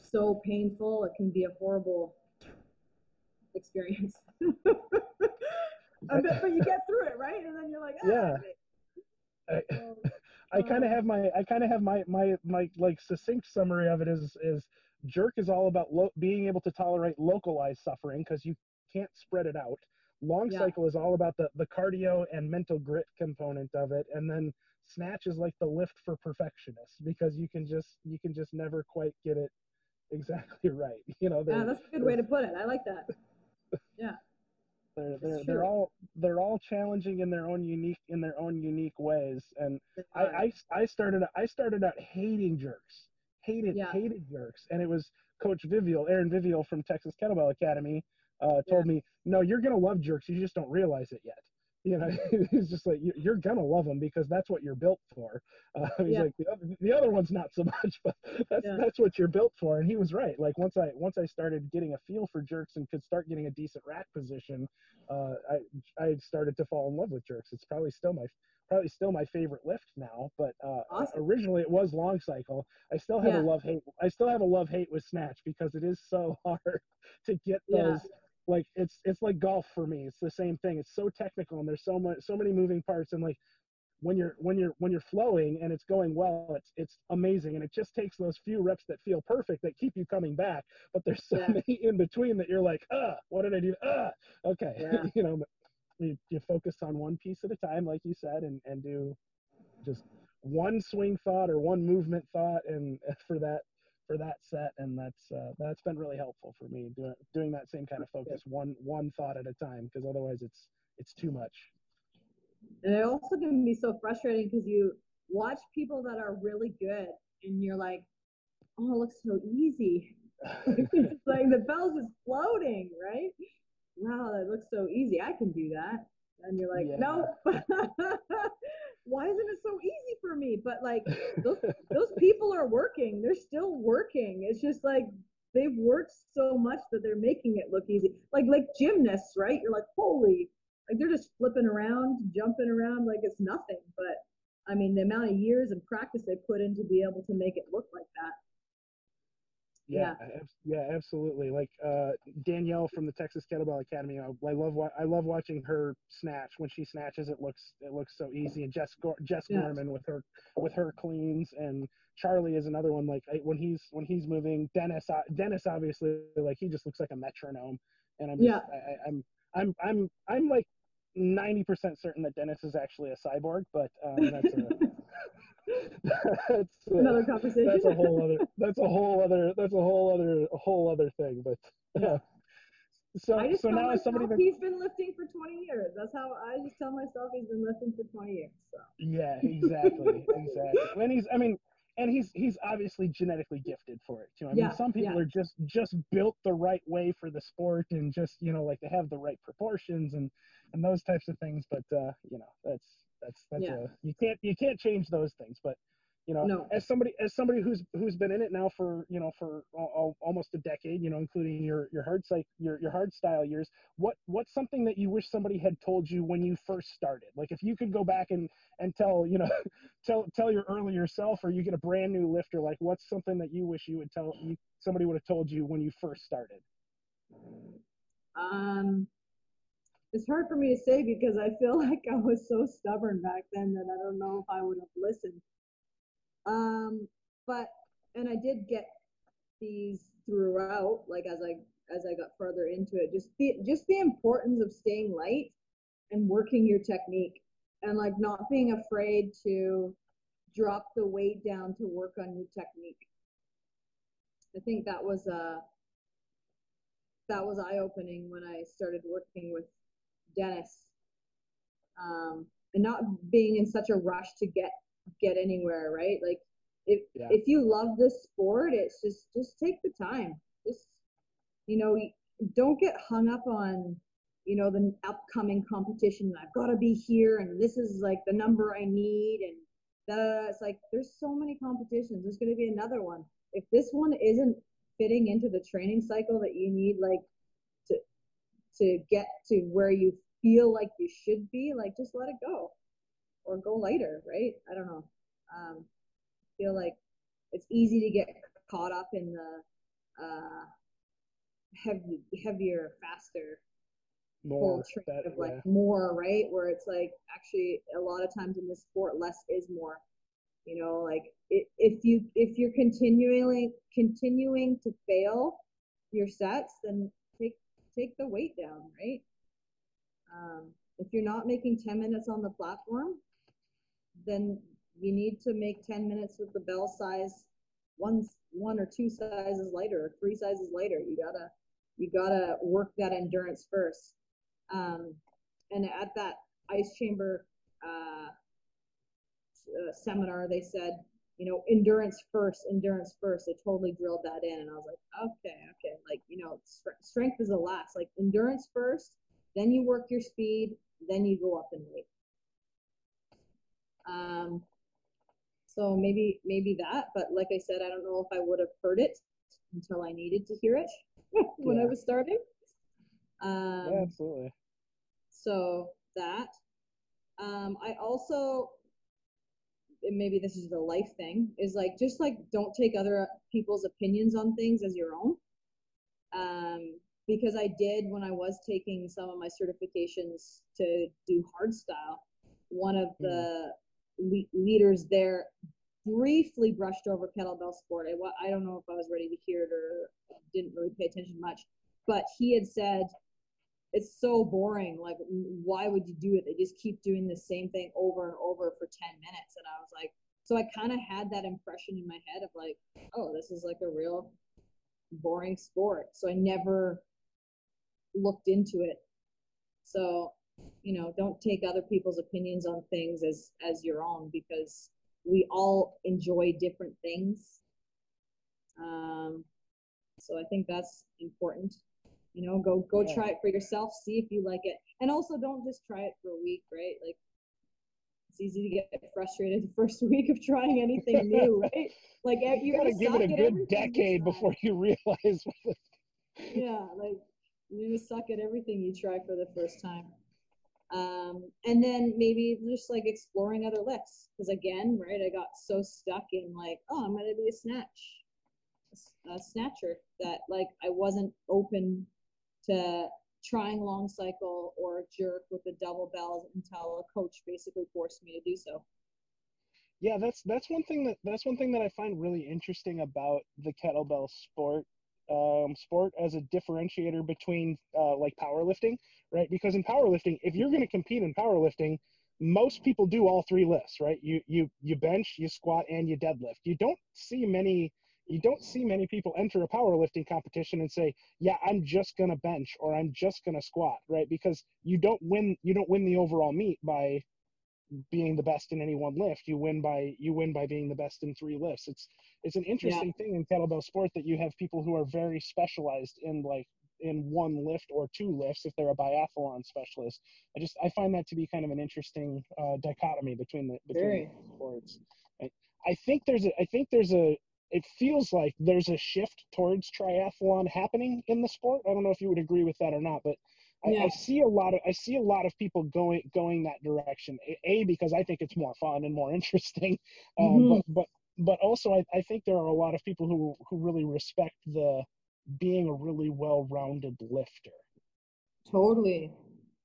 so painful, it can be a horrible experience. but, but you get through it, right? And then you're like, ah, yeah. I, I kind of um, have my I kind of have my my my like succinct summary of it is is jerk is all about lo- being able to tolerate localized suffering because you can't spread it out. Long yeah. cycle is all about the the cardio and mental grit component of it, and then snatch is like the lift for perfectionists because you can just you can just never quite get it exactly right. You know. Yeah, that's a good way to put it. I like that. Yeah. They're they're, they're all they're all challenging in their own unique in their own unique ways. And I, I I started I started out hating jerks, hated yeah. hated jerks, and it was Coach Vivial, Aaron Vivial from Texas Kettlebell Academy, uh, told yeah. me, no, you're gonna love jerks, you just don't realize it yet you know, he's just like you're gonna love them because that's what you're built for. Uh, he's yeah. like the other, the other one's not so much, but that's yeah. that's what you're built for. And he was right. Like once I once I started getting a feel for jerks and could start getting a decent rack position, uh, I I started to fall in love with jerks. It's probably still my probably still my favorite lift now. But uh, awesome. originally it was long cycle. I still have yeah. a love hate. I still have a love hate with snatch because it is so hard to get those like it's it's like golf for me. It's the same thing. It's so technical and there's so much so many moving parts and like when you're when you're when you're flowing and it's going well, it's it's amazing and it just takes those few reps that feel perfect that keep you coming back. But there's so yeah. many in between that you're like, ah, what did I do? Ah, okay, yeah. you know. You, you focus on one piece at a time, like you said, and and do just one swing thought or one movement thought, and for that for that set, and that's uh, that's been really helpful for me doing doing that same kind of focus, one one thought at a time, because otherwise it's it's too much. And it also can be so frustrating because you watch people that are really good, and you're like, oh, it looks so easy. it's like the bell's just floating, right? Wow, that looks so easy. I can do that. And you're like, yeah. nope. why isn't it so easy for me? But like those those people are working. They're still working. It's just like they've worked so much that they're making it look easy. Like like gymnasts, right? You're like, holy, like they're just flipping around, jumping around like it's nothing. But I mean, the amount of years and practice they put in to be able to make it look like that yeah, yeah, yeah, absolutely. Like uh, Danielle from the Texas Kettlebell Academy, I, I love I love watching her snatch. When she snatches, it looks it looks so easy. And Jess Jess yeah. Gorman with her with her cleans, and Charlie is another one. Like I, when he's when he's moving, Dennis uh, Dennis obviously like he just looks like a metronome. And I'm just, yeah. I, I'm I'm I'm I'm like 90% certain that Dennis is actually a cyborg, but um, that's a that's uh, another conversation. That's a whole other. That's a whole other. That's a whole other. A whole other thing. But yeah. so so now somebody that, he's been lifting for 20 years. That's how I just tell myself he's been lifting for 20 years. So. Yeah, exactly, exactly. And he's. I mean, and he's he's obviously genetically gifted for it too. I mean, some people yeah. are just just built the right way for the sport and just you know like they have the right proportions and and those types of things. But uh, you know that's that's that's yeah. a you can't you can't change those things. But you know no. as somebody as somebody who's who's been in it now for you know for almost a decade you know including your your hard psych your your hard style years what what's something that you wish somebody had told you when you first started like if you could go back and and tell you know tell tell your earlier self or you get a brand new lifter like what's something that you wish you would tell you somebody would have told you when you first started um it's hard for me to say because I feel like I was so stubborn back then that I don't know if I would have listened. Um, but and I did get these throughout, like as I as I got further into it, just the just the importance of staying light and working your technique and like not being afraid to drop the weight down to work on your technique. I think that was uh that was eye opening when I started working with Dennis. Um, and not being in such a rush to get get anywhere, right? Like if yeah. if you love this sport, it's just just take the time. Just you know, don't get hung up on you know the upcoming competition. I've got to be here, and this is like the number I need, and the it's like there's so many competitions. There's going to be another one. If this one isn't fitting into the training cycle that you need, like to to get to where you feel like you should be, like just let it go or go lighter, right? I don't know. Um, feel like it's easy to get caught up in the uh, heavy, heavier, faster more that, of like yeah. more, right? Where it's like actually a lot of times in this sport, less is more. You know, like if you if you're continually continuing to fail your sets, then take take the weight down, right? Um, if you're not making 10 minutes on the platform, then you need to make 10 minutes with the bell size one one or two sizes lighter or three sizes lighter. You gotta you gotta work that endurance first. Um, and at that ice chamber uh, uh, seminar they said you know endurance first endurance first. They totally drilled that in and i was like okay okay like you know strength is the last like endurance first then you work your speed then you go up in weight um, so maybe maybe that, but like I said, I don't know if I would have heard it until I needed to hear it when yeah. I was starting. Um, yeah, absolutely. So that. Um, I also maybe this is the life thing is like just like don't take other people's opinions on things as your own. Um, because I did when I was taking some of my certifications to do hard style. One of the mm-hmm. le- leaders there briefly brushed over kettlebell sport. I, I don't know if I was ready to hear it or didn't really pay attention much, but he had said, it's so boring. Like, why would you do it? They just keep doing the same thing over and over for 10 minutes. And I was like, so I kind of had that impression in my head of like, oh, this is like a real boring sport. So I never looked into it. So you know don't take other people's opinions on things as as your own because we all enjoy different things. Um so i think that's important. You know go go yeah. try it for yourself see if you like it. And also don't just try it for a week right? Like it's easy to get frustrated the first week of trying anything new right? Like you you're gotta give it a good decade before you realize yeah like you suck at everything you try for the first time. Um, and then maybe just like exploring other lifts because again right i got so stuck in like oh i'm gonna be a snatch a snatcher that like i wasn't open to trying long cycle or jerk with the double bells until a coach basically forced me to do so. Yeah that's that's one thing that that's one thing that i find really interesting about the kettlebell sport um, sport as a differentiator between uh, like powerlifting, right? Because in powerlifting, if you're going to compete in powerlifting, most people do all three lifts, right? You you you bench, you squat, and you deadlift. You don't see many you don't see many people enter a powerlifting competition and say, "Yeah, I'm just going to bench or I'm just going to squat," right? Because you don't win you don't win the overall meet by being the best in any one lift. You win by you win by being the best in three lifts. It's it's an interesting yeah. thing in kettlebell sport that you have people who are very specialized in like in one lift or two lifts if they're a biathlon specialist. I just I find that to be kind of an interesting uh, dichotomy between the between the sports. I, I think there's a I think there's a it feels like there's a shift towards triathlon happening in the sport. I don't know if you would agree with that or not, but yeah. I, see a lot of I see a lot of people going going that direction. A because I think it's more fun and more interesting, um, mm-hmm. but but but also I, I think there are a lot of people who who really respect the being a really well-rounded lifter. Totally,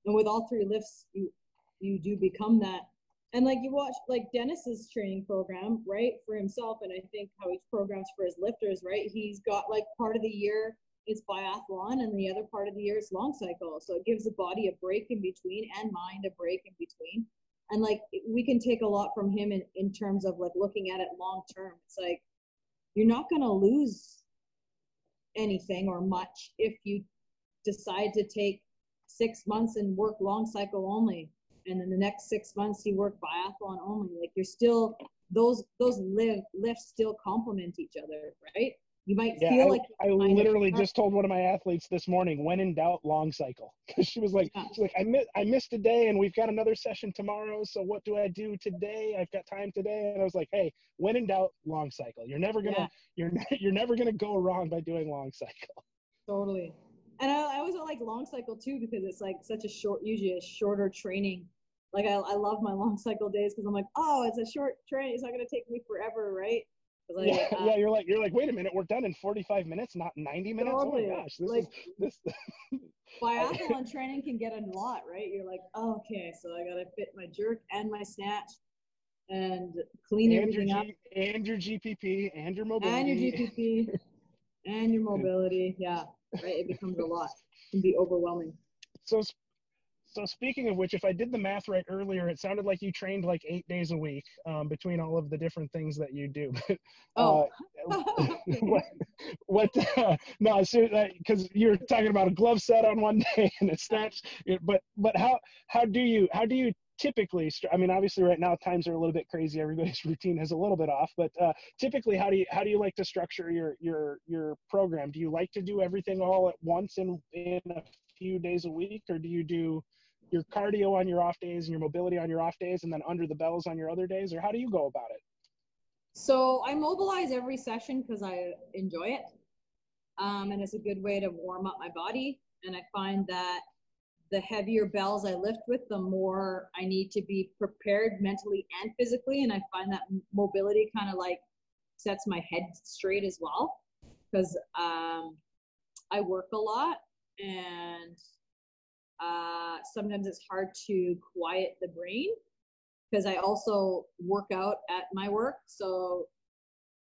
and with all three lifts, you you do become that. And like you watch like Dennis's training program, right, for himself, and I think how he programs for his lifters, right? He's got like part of the year is biathlon and the other part of the year is long cycle. So it gives the body a break in between and mind a break in between. And like we can take a lot from him in, in terms of like looking at it long term. It's like you're not gonna lose anything or much if you decide to take six months and work long cycle only and then the next six months you work biathlon only like you're still those those live lifts still complement each other right you might yeah, feel I, like I literally just told one of my athletes this morning, when in doubt, long cycle. Because she was like, yeah. she's like, I missed, I missed a day, and we've got another session tomorrow. So what do I do today? I've got time today, and I was like, hey, when in doubt, long cycle. You're never gonna, yeah. you're you're never gonna go wrong by doing long cycle. Totally. And I, I also like long cycle too because it's like such a short, usually a shorter training. Like I, I love my long cycle days because I'm like, oh, it's a short train. It's not gonna take me forever, right? Like, yeah, uh, yeah, you're like you're like, wait a minute, we're done in 45 minutes, not 90 minutes. Totally. Oh my gosh, this like, is this. biathlon training can get a lot, right? You're like, oh, okay, so I gotta fit my jerk and my snatch and clean and everything your up. and your GPP and your mobility. And your GPP and your mobility. Yeah, right. It becomes a lot. It can be overwhelming. So so speaking of which, if I did the math right earlier, it sounded like you trained like eight days a week um, between all of the different things that you do. oh. Uh, what? what uh, no, because you're talking about a glove set on one day and a snatch. But but how how do you how do you typically? I mean, obviously, right now times are a little bit crazy. Everybody's routine is a little bit off. But uh, typically, how do you how do you like to structure your your your program? Do you like to do everything all at once in in a few days a week, or do you do your cardio on your off days and your mobility on your off days and then under the bells on your other days or how do you go about it? So i mobilize every session because i enjoy it um, and it's a good way to warm up my body. And i find that the heavier bells i lift with the more i need to be prepared mentally and physically. And i find that mobility kind of like sets my head straight as well. Because um, i work a lot and uh, sometimes it's hard to quiet the brain because I also work out at my work. So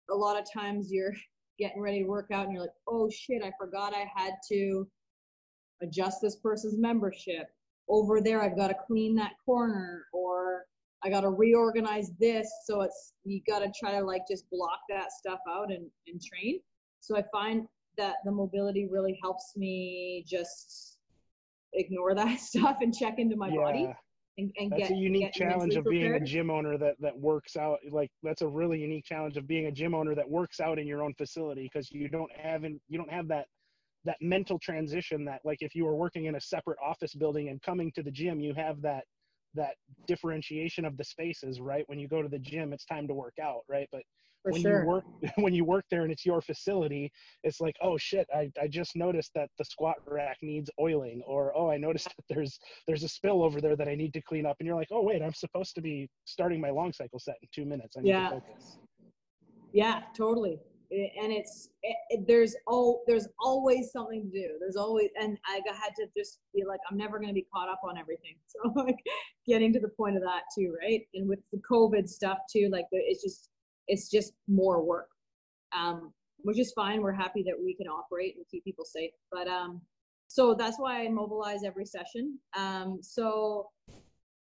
a lot of times you're getting ready to work out and you're like, oh shit, I forgot I had to adjust this person's membership. Over there, I've got to clean that corner or I got to reorganize this. So it's, you got to try to like just block that stuff out and, and train. So I find that the mobility really helps me just ignore that stuff and check into my yeah. body and, and that's get, a unique challenge of being a gym owner that that works out like that's a really unique challenge of being a gym owner that works out in your own facility because you don't have in, you don't have that that mental transition that like if you were working in a separate office building and coming to the gym you have that that differentiation of the spaces right? When you go to the gym it's time to work out right? But for when sure. you work when you work there and it's your facility, it's like, oh shit, I, I just noticed that the squat rack needs oiling, or oh, I noticed that there's there's a spill over there that I need to clean up, and you're like, oh wait, I'm supposed to be starting my long cycle set in two minutes. I need yeah. to focus. Yeah, totally. And it's it, it, there's oh there's always something to do. There's always and I had to just be like I'm never going to be caught up on everything. So like getting to the point of that too, right? And with the COVID stuff too, like it's just it's just more work, um, which is fine. We're happy that we can operate and keep people safe. But um, so that's why I mobilize every session. Um, so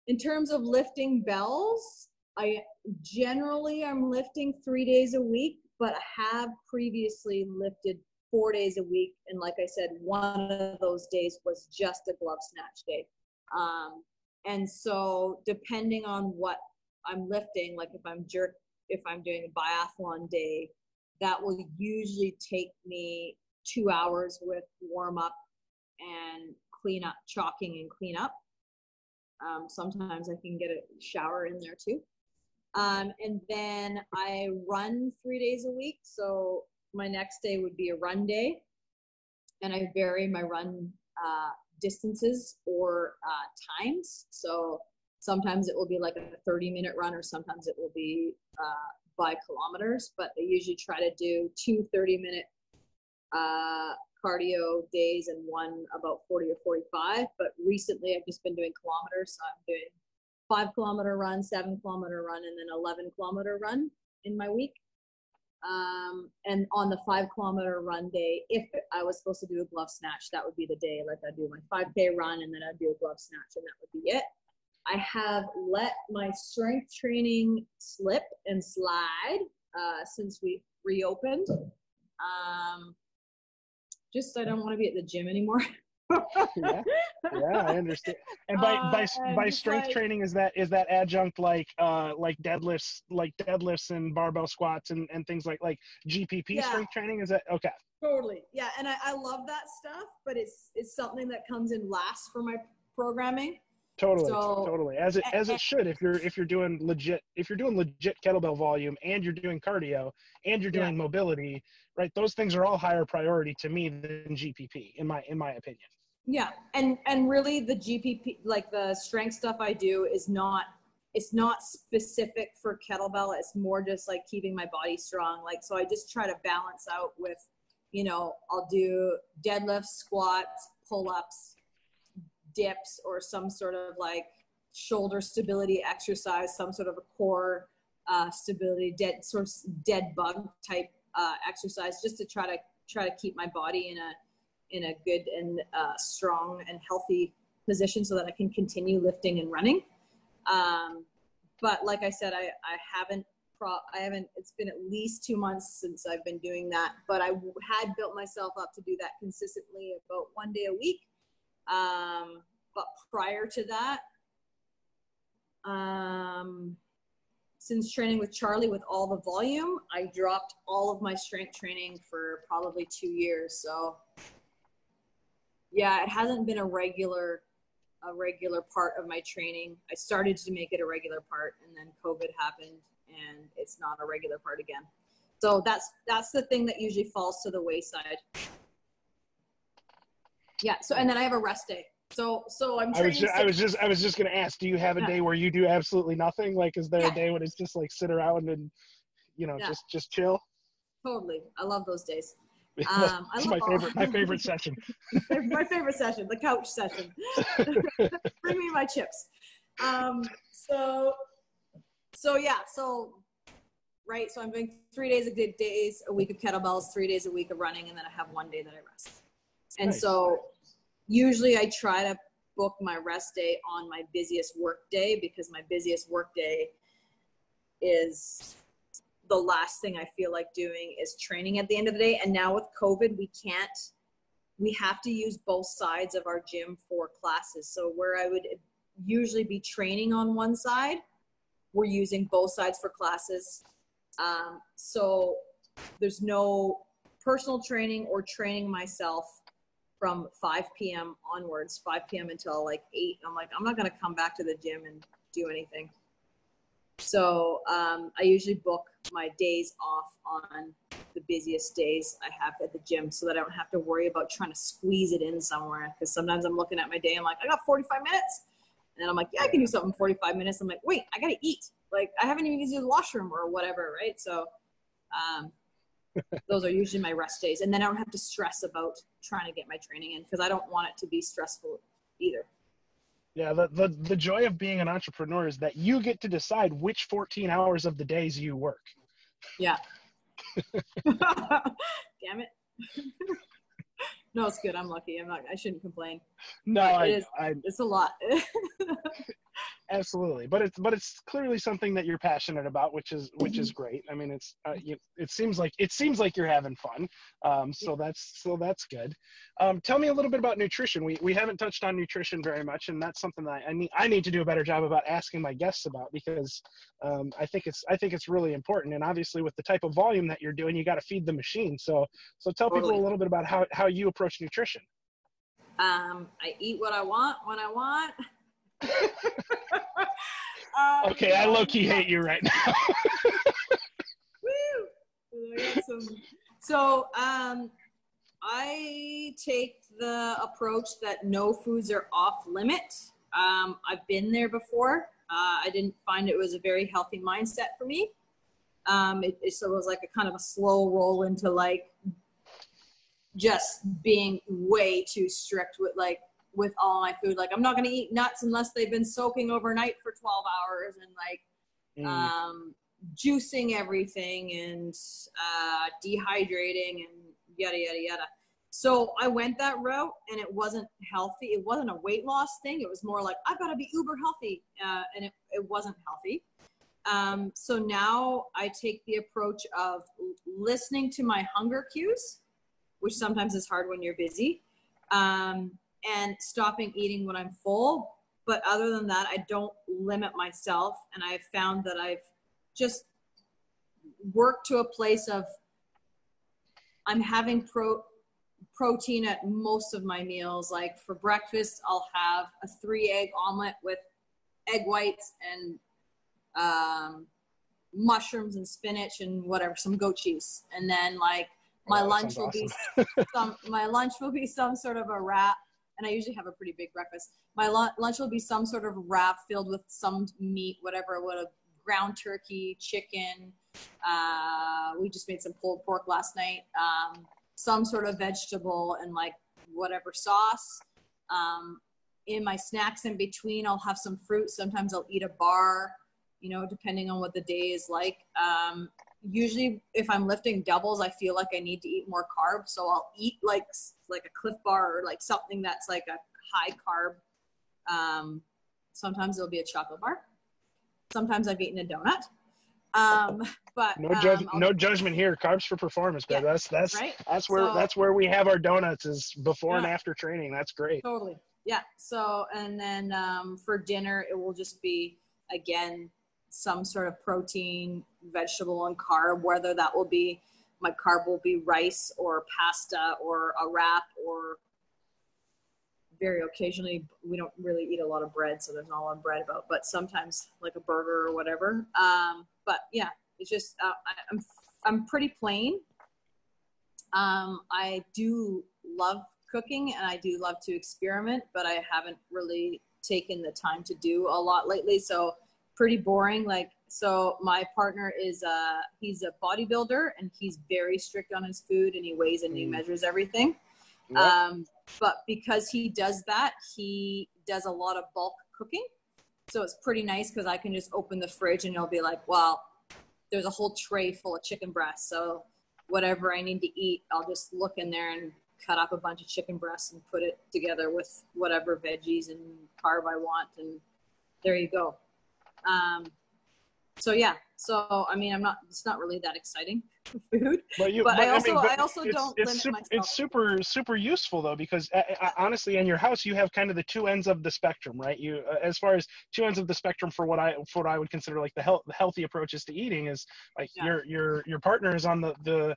in terms of lifting bells, I generally I'm lifting three days a week, but I have previously lifted four days a week. And like I said, one of those days was just a glove snatch day. Um, and so depending on what I'm lifting, like if I'm jerk if I'm doing a biathlon day, that will usually take me two hours with warm up and clean up, chalking and clean up. Um, sometimes I can get a shower in there too. Um, and then I run three days a week. So my next day would be a run day. And I vary my run uh, distances or uh, times. So sometimes it will be like a 30 minute run, or sometimes it will be uh, by kilometers. But they usually try to do two 30 minute uh, cardio days and one about 40 or 45. But recently I've just been doing kilometers. So I'm doing five kilometer run, seven kilometer run, and then 11 kilometer run in my week. Um, and on the five kilometer run day, if I was supposed to do a glove snatch, that would be the day. Like I'd do my 5K run and then I'd do a glove snatch, and that would be it. I have let my strength training slip and slide uh, since we reopened. Um, just I don't want to be at the gym anymore. yeah, yeah, I understand. And by uh, by and by strength like, training is that is that adjunct like uh like deadlifts like deadlifts and barbell squats and and things like like GPP yeah. strength training is that okay? Totally, yeah, and I, I love that stuff, but it's it's something that comes in last for my programming. Totally, so, totally. As it as it should if you're if you're doing legit if you're doing legit kettlebell volume and you're doing cardio and you're doing yeah. mobility, right? Those things are all higher priority to me than GPP in my in my opinion. Yeah, and and really the GPP like the strength stuff I do is not it's not specific for kettlebell. It's more just like keeping my body strong. Like so, I just try to balance out with, you know, I'll do deadlifts, squats, pull ups, dips or some sort of like shoulder stability exercise, some sort of a core uh, stability, dead sort of dead bug type uh, exercise, just to try to try to keep my body in a in a good and uh, strong and healthy position so that I can continue lifting and running. Um, but like I said, I, I haven't pro- I haven't. It's been at least two months since I've been doing that. But I had built myself up to do that consistently, about one day a week. Um, but prior to that, um, since training with Charlie with all the volume, I dropped all of my strength training for probably two years. So yeah, it hasn't been a regular a regular part of my training. I started to make it a regular part and then COVID happened and it's not a regular part again. So that's that's the thing that usually falls to the wayside. Yeah. So and then I have a rest day. So so I'm. I was just, I was just I was just gonna ask. Do you have a yeah. day where you do absolutely nothing? Like, is there yeah. a day when it's just like sit around and, you know, yeah. just just chill? Totally. I love those days. Um, I my favorite my favorite session. my favorite session, the couch session. Bring me my chips. Um, so so yeah, so right. So I'm doing three days a days a week of kettlebells, three days a week of running, and then I have one day that I rest. And nice. so usually I try to book my rest day on my busiest work day because my busiest work day is the last thing I feel like doing is training at the end of the day. And now with COVID, we can't, we have to use both sides of our gym for classes. So where I would usually be training on one side, we're using both sides for classes. Um, so there's no personal training or training myself from 5 p.m. onwards, 5 p.m. until like 8. I'm like, I'm not going to come back to the gym and do anything. So um, I usually book my days off on the busiest days I have at the gym so that I don't have to worry about trying to squeeze it in somewhere. Because sometimes I'm looking at my day, I'm like, I got 45 minutes. And then I'm like, yeah, I can do something 45 minutes. I'm like, wait, I got to eat. Like, I haven't even used the washroom or whatever, right? So um, those are usually my rest days. And then I don't have to stress about trying to get my training in because I don't want it to be stressful either. Yeah, the, the the joy of being an entrepreneur is that you get to decide which 14 hours of the days you work. Yeah. Damn it. no, it's good. I'm lucky. I'm not. I shouldn't complain. No, I, it is, I, it's a lot. absolutely but it's but it's clearly something that you're passionate about which is which is great i mean it's uh, you, it seems like it seems like you're having fun um, so that's so that's good um, tell me a little bit about nutrition we we haven't touched on nutrition very much and that's something that i need i need to do a better job about asking my guests about because um, i think it's i think it's really important and obviously with the type of volume that you're doing you got to feed the machine so so tell totally. people a little bit about how how you approach nutrition um, i eat what i want when i want um, okay, I low key hate you right now. Woo! So, um, I take the approach that no foods are off limit. Um, I've been there before. Uh, I didn't find it was a very healthy mindset for me. Um, it, it, so it was like a kind of a slow roll into like just being way too strict with like with all my food. Like I'm not gonna eat nuts unless they've been soaking overnight for 12 hours and like mm. um, juicing everything and uh, dehydrating and yada yada yada. So I went that route and it wasn't healthy. It wasn't a weight loss thing. It was more like I've got to be uber healthy, uh, and it, it wasn't healthy. Um, so now I take the approach of listening to my hunger cues, which sometimes is hard when you're busy. Um, and stopping eating when I'm full. But other than that, I don't limit myself. And I've found that I've just worked to a place of I'm having pro- protein at most of my meals. Like for breakfast, I'll have a three egg omelet with egg whites and um, mushrooms and spinach and whatever, some goat cheese. And then like my lunch will awesome. be some my lunch will be some sort of a wrap and I usually have a pretty big breakfast. My lunch will be some sort of wrap filled with some meat, whatever, what a ground turkey, chicken. Uh, we just made some pulled pork last night. Um, some sort of vegetable and like whatever sauce. Um, in my snacks in between, I'll have some fruit. Sometimes I'll eat a bar, you know, depending on what the day is like. Um, usually if I'm lifting doubles, I feel like I need to eat more carbs. So I'll eat like like a Clif Bar or like something that's like a high carb. Um, sometimes it'll be a chocolate bar. Sometimes I've eaten a donut. Um, but no, um, no judgment here. Carbs for performance, but yeah, that's that's right? that's where so, that's where we have our donuts is before yeah, and after training. That's great. Totally. Yeah. So and then um, for dinner, it will just be again some sort of protein, vegetable, and carb, whether that will be my carb will be rice or pasta or a wrap or very occasionally we don't really eat a lot of bread so there's not a lot of bread about but sometimes like a burger or whatever. Um, but yeah it's just uh, I'm, I'm pretty plain. Um, i do love cooking and i do love to experiment but i haven't really taken the time to do a lot lately so pretty boring. Like, so my partner is uh he's a bodybuilder and he's very strict on his food and he weighs and he mm. measures everything. Yep. Um, but because he does that, he does a lot of bulk cooking. So it's pretty nice because I can just open the fridge and it'll be like, well, there's a whole tray full of chicken breasts. So whatever I need to eat, I'll just look in there and cut up a bunch of chicken breasts and put it together with whatever veggies and carb I want. And there you go. Um, so yeah, so I mean, I'm not. It's not really that exciting food, but, you, but, but I also I, mean, I also it's, don't it's limit super, myself. It's super super useful though because uh, uh, honestly, in your house you have kind of the two ends of the spectrum, right? You uh, as far as two ends of the spectrum for what I for what I would consider like the health the healthy approaches to eating is like yeah. your your your partner is on the the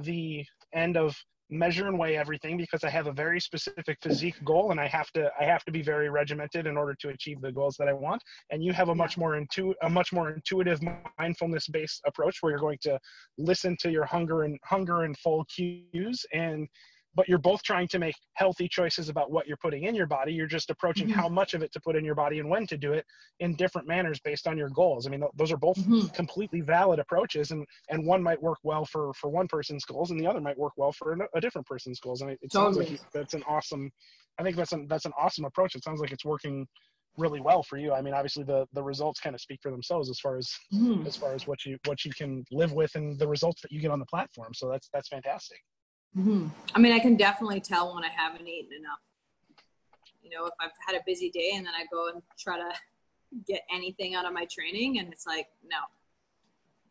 the end of measure and weigh everything because I have a very specific physique goal and I have to I have to be very regimented in order to achieve the goals that I want. And you have a much more intu a much more intuitive mindfulness based approach where you're going to listen to your hunger and hunger and full cues and but you're both trying to make healthy choices about what you're putting in your body. You're just approaching mm-hmm. how much of it to put in your body and when to do it in different manners based on your goals. I mean, th- those are both mm-hmm. completely valid approaches, and and one might work well for for one person's goals, and the other might work well for a, a different person's goals. And it, it totally. sounds like that's an awesome. I think that's an that's an awesome approach. It sounds like it's working really well for you. I mean, obviously the the results kind of speak for themselves as far as mm. as far as what you what you can live with and the results that you get on the platform. So that's that's fantastic. Mm-hmm. I mean, I can definitely tell when I haven't eaten enough. You know, if I've had a busy day and then I go and try to get anything out of my training and it's like no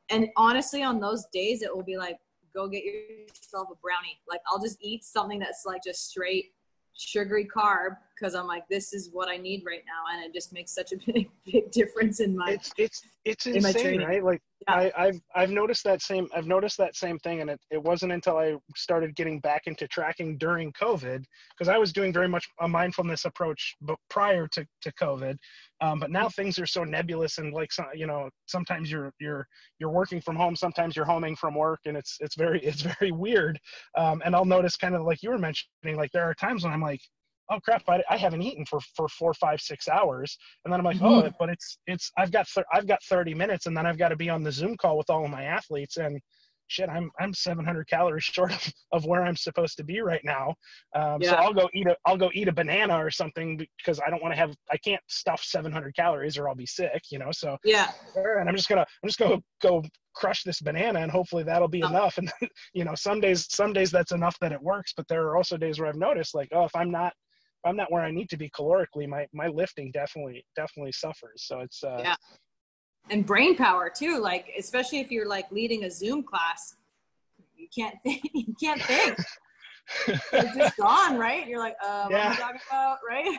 and honestly on those days it will be like go get yourself a brownie like i'll just eat something that's like just straight sugary carb because i'm like this is what i need right now and it just makes such a big big difference in my it's it's it's insane in right like yeah. I, I've I've noticed that same I've noticed that same thing, and it, it wasn't until I started getting back into tracking during COVID because I was doing very much a mindfulness approach, but prior to, to COVID. Um, but now things are so nebulous and like you know sometimes you're you're you're working from home, sometimes you're homing from work, and it's it's very it's very weird. Um, and I'll notice kind of like you were mentioning, like there are times when I'm like, oh crap I, I haven't eaten for for four five six hours and then i'm like mm-hmm. oh but it's it's i've got th- i've got 30 minutes and then i've got to be on the zoom call with all of my athletes and shit i'm i'm 700 calories short of, of where i'm supposed to be right now um, yeah. so i'll go eat a i'll go eat a banana or something because i don't want to have i can't stuff 700 calories or i'll be sick you know so yeah and i'm just gonna i'm just gonna go crush this banana and hopefully that'll be oh. enough and you know some days some days that's enough that it works but there are also days where i've noticed like oh if i'm not I'm not where I need to be calorically, my my lifting definitely definitely suffers. So it's uh, yeah, and brain power too. Like especially if you're like leading a Zoom class, you can't think. You can't think. It's just gone, right? You're like, uh, yeah. what are you talking about, right?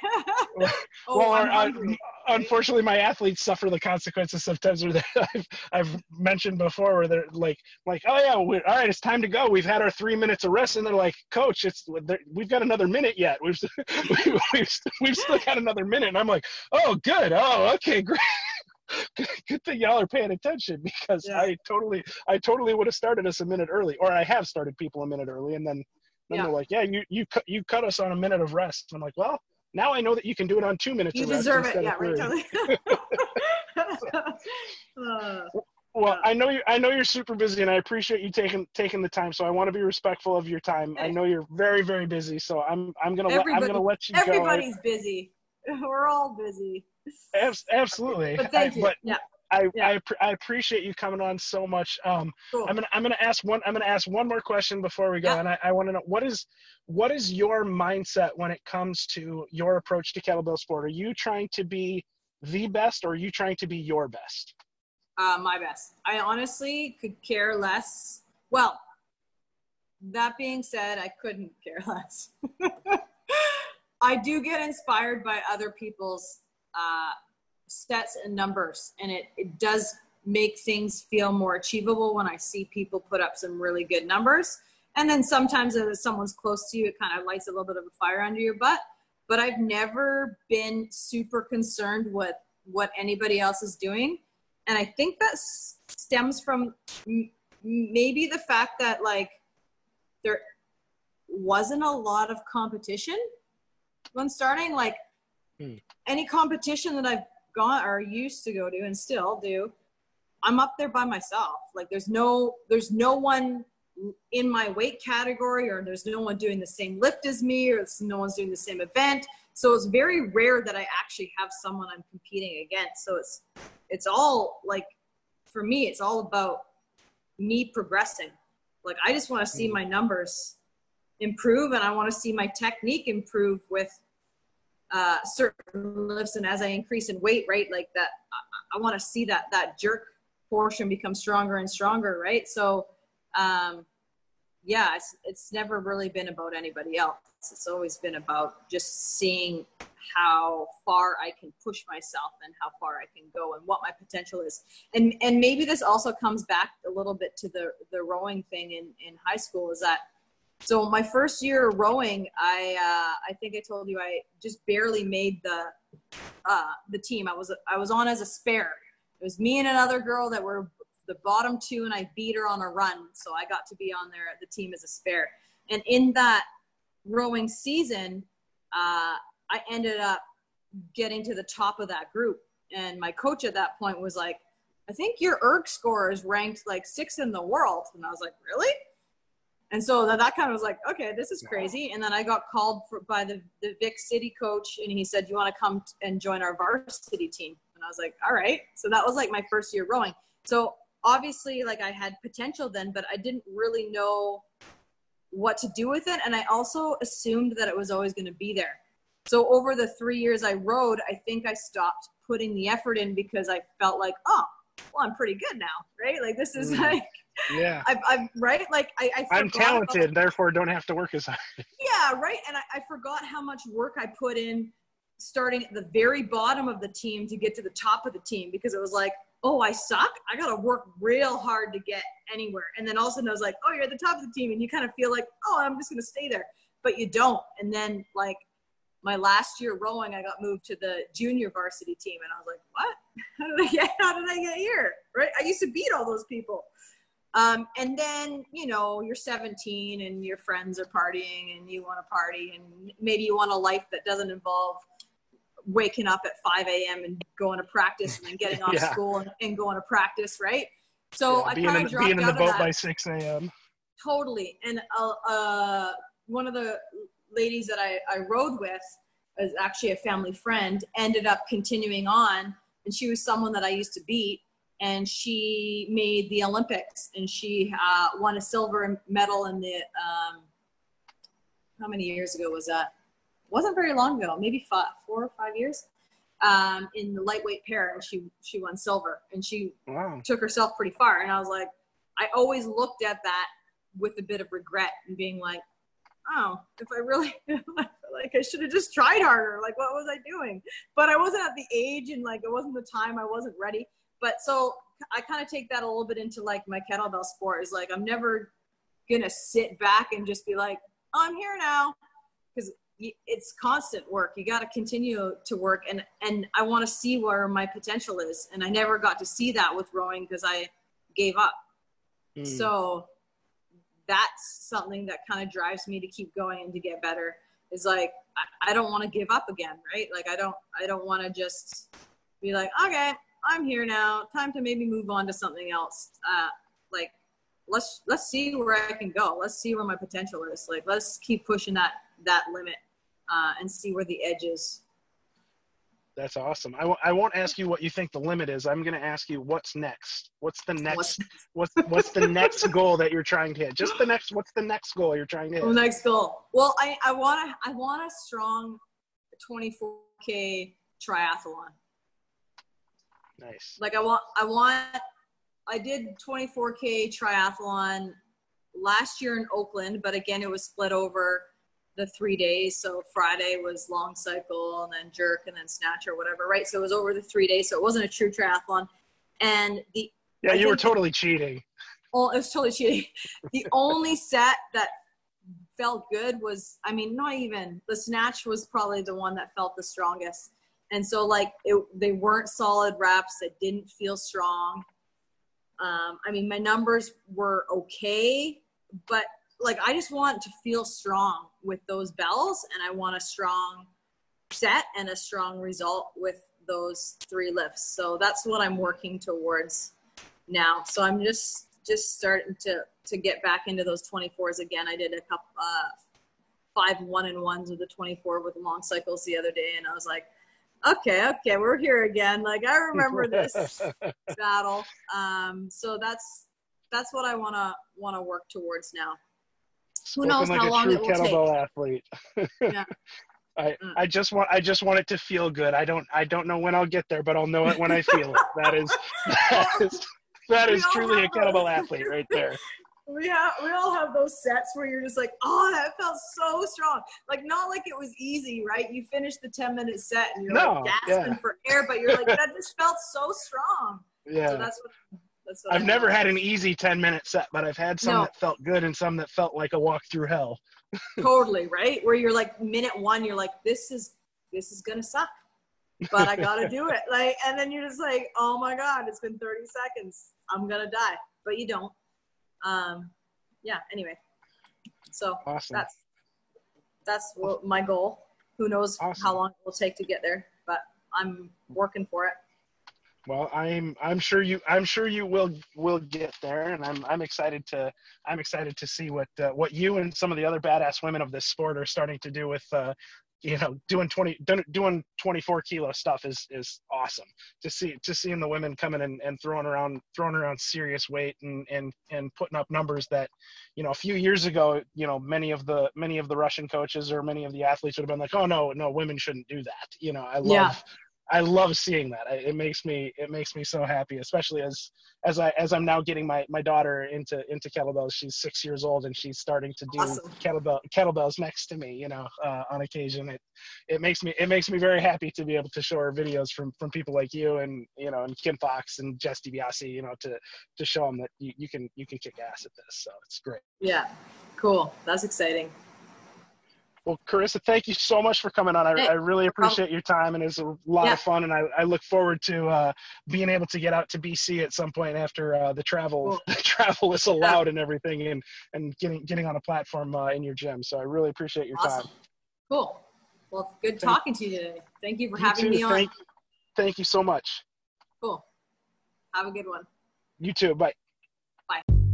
oh, well, I'm hungry, unfortunately, my athletes suffer the consequences sometimes. Where I've, I've mentioned before, where they're like, like, oh yeah, all right, it's time to go. We've had our three minutes of rest, and they're like, coach, it's we've got another minute yet. We've we've, we've, we've still got another minute, and I'm like, oh, good, oh, okay, great. good thing y'all are paying attention because yeah. I totally, I totally would have started us a minute early, or I have started people a minute early, and then then yeah. they're like, yeah, you you cut you cut us on a minute of rest. And I'm like, well, now I know that you can do it on two minutes. Of rest. You deserve it. Yeah, right. Totally. uh, well, I know you. I know you're super busy, and I appreciate you taking taking the time. So I want to be respectful of your time. I know you're very very busy, so I'm I'm gonna let, I'm gonna let you everybody's go. Everybody's busy. We're all busy. Absolutely. But thank I, you. But, yeah. I, yeah. I, I, appreciate you coming on so much. Um, cool. I'm gonna I'm gonna ask one I'm gonna ask one more question before we go, yeah. and I, I want to know what is what is your mindset when it comes to your approach to kettlebell sport? Are you trying to be the best, or are you trying to be your best? Uh, my best. I honestly could care less. Well, that being said, I couldn't care less. I do get inspired by other people's uh, sets and numbers and it, it does make things feel more achievable when I see people put up some really good numbers. And then sometimes if someone's close to you, it kind of lights a little bit of a fire under your butt. But I've never been super concerned with what anybody else is doing. And I think that stems from maybe the fact that like there wasn't a lot of competition when starting. Like hmm. any competition that I've gone or used to go to and still do i'm up there by myself. Like there's no there's no one in my weight category or there's no one doing the same lift as me or no one's doing the same event. So it's very rare that i actually have someone i'm competing against. So it's it's all like for me it's all about me progressing. Like i just want to see mm. my numbers improve and i want to see my technique improve with uh, certain lifts and as I increase in weight, right, like that, I, I want to see that that jerk portion become stronger and stronger, right? So, um, yeah, it's, it's never really been about anybody else. It's always been about just seeing how far I can push myself and how far I can go and what my potential is. And and maybe this also comes back a little bit to the the rowing thing in in high school is that so my first year rowing, I uh, I think I told you I just barely made the uh, the team. I was I was on as a spare. It was me and another girl that were the bottom two, and I beat her on a run. So I got to be on there the team as a spare. And in that rowing season, uh, I ended up getting to the top of that group. And my coach at that point was like, "I think your ERG score is ranked like sixth in the world." And I was like, "Really?" And so that, that kind of was like, okay, this is crazy. And then I got called for, by the, the Vic City coach and he said, you want to come and join our varsity team? And I was like, all right. So that was like my first year rowing. So obviously like I had potential then, but I didn't really know what to do with it. And I also assumed that it was always going to be there. So over the three years I rowed, I think I stopped putting the effort in because I felt like, oh, well, I'm pretty good now, right? Like this is mm. like, yeah, I've, I've right. Like I, I am talented, about, therefore don't have to work as hard. Yeah, right. And I, I forgot how much work I put in starting at the very bottom of the team to get to the top of the team because it was like, oh, I suck. I got to work real hard to get anywhere. And then all of a sudden I was like, oh, you're at the top of the team. And you kind of feel like, oh, I'm just going to stay there. But you don't. And then, like, my last year rowing, I got moved to the junior varsity team. And I was like, what? How did I get, how did I get here? Right? I used to beat all those people. Um, and then, you know, you're 17 and your friends are partying and you want to party and maybe you want a life that doesn't involve – waking up at 5 a.m. and going to practice and then getting off yeah. school and, and, going to practice, right? So yeah, I kind of dropped being in the boat by 6 a.m. Totally. And uh, uh, one of the ladies that I, I rode with is actually a family friend, ended up continuing on. And she was someone that I used to beat. And she made the Olympics and she uh, won a silver medal in the, um, how many years ago was that? wasn't very long ago, maybe five, four or five years, um, in the lightweight pair, and she she won silver, and she wow. took herself pretty far. And I was like, I always looked at that with a bit of regret and being like, oh, if I really like, I should have just tried harder. Like, what was I doing? But I wasn't at the age, and like, it wasn't the time. I wasn't ready. But so I kind of take that a little bit into like my kettlebell sport. Is like, I'm never gonna sit back and just be like, oh, I'm here now, because it's constant work you got to continue to work and and i want to see where my potential is and i never got to see that with rowing because i gave up mm. so that's something that kind of drives me to keep going and to get better is like i, I don't want to give up again right like i don't i don't want to just be like okay i'm here now time to maybe move on to something else uh, like let's let's see where i can go let's see where my potential is like let's keep pushing that that limit uh, and see where the edge is. That's awesome. I w- I won't ask you what you think the limit is. I'm going to ask you what's next. What's the next? What's what's the next goal that you're trying to hit? Just the next. What's the next goal you're trying to hit? The next goal. Well, I I want to I want a strong 24k triathlon. Nice. Like I want I want I did 24k triathlon last year in Oakland, but again it was split over the three days. So Friday was long cycle and then jerk and then snatch or whatever, right? So it was over the three days. So it wasn't a true triathlon. And the yeah, I you were totally cheating. Oh, it was totally cheating. the only set that felt good was, I mean, not even the snatch was probably the one that felt the strongest. And so like it, they weren't solid reps. It didn't feel strong. Um, I mean, my numbers were okay, but like I just want to feel strong with those bells and I want a strong set and a strong result with those three lifts. So that's what I'm working towards now. So I'm just just starting to to get back into those 24s again. I did a couple uh, five one and ones with the 24 with long cycles the other day, and I was like, okay, okay, we're here again. Like I remember this battle. Um, so that's that's what I wanna wanna work towards now. Who knows like how long it will kettlebell take. athlete. yeah. I, mm. I just want I just want it to feel good. I don't I don't know when I'll get there, but I'll know it when I feel it. That is that is that is truly a kettlebell athlete right there. We have we all have those sets where you're just like, oh, that felt so strong. Like not like it was easy, right? You finish the 10 minute set and you're no, like gasping yeah. for air, but you're like, that just felt so strong. Yeah. So that's what I've never had an easy 10 minute set, but I've had some no. that felt good and some that felt like a walk through hell. totally, right? Where you're like minute one, you're like, this is this is gonna suck. But I gotta do it. Like and then you're just like, oh my God, it's been 30 seconds. I'm gonna die. But you don't. Um yeah, anyway. So awesome. that's that's what my goal. Who knows awesome. how long it will take to get there, but I'm working for it. Well, I'm I'm sure you I'm sure you will will get there, and I'm I'm excited to I'm excited to see what uh, what you and some of the other badass women of this sport are starting to do with uh, you know doing 20 doing 24 kilo stuff is is awesome. To see to seeing the women coming and, and throwing around throwing around serious weight and and and putting up numbers that you know a few years ago you know many of the many of the russian coaches or many of the athletes would have been like oh no no women shouldn't do that. You know i love yeah I love seeing that. It makes me it makes me so happy, especially as as I as I'm now getting my my daughter into into kettlebells. She's six years old and she's starting to do awesome. kettlebell kettlebells next to me. You know, uh, on occasion. It it makes me it makes me very happy to be able to show her videos from from people like you and you know and Kim Fox and Jess DiBiase. You know, to to show them that you, you can you can kick ass at this. So it's great. Yeah, cool. That's exciting. Well, Corrisa, thank you so much for coming on. I, I really appreciate your time, and it was a lot yeah. of fun. And I, I look forward to uh, being able to get out to BC at some point after uh, the travel cool. the travel is allowed yeah. and everything, and and getting getting on a platform uh, in your gym. So I really appreciate your awesome. time. Cool. Well, good talking to you today. Thank you for you having too. me on. Thank, thank you so much. Cool. Have a good one. You too. Bye. Bye.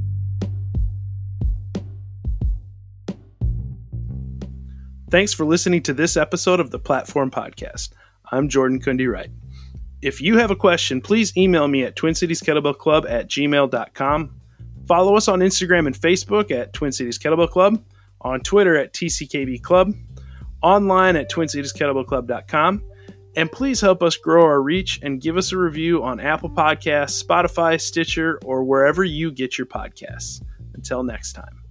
Thanks for listening to this episode of the Platform Podcast. I'm Jordan Kundi Wright. If you have a question, please email me at Twin Cities Kettlebell Club at gmail.com. Follow us on Instagram and Facebook at Twin Cities Kettlebell Club, on Twitter at TCKB Club, online at TwinCitiesKettlebellClub.com, and please help us grow our reach and give us a review on Apple Podcasts, Spotify, Stitcher, or wherever you get your podcasts. Until next time.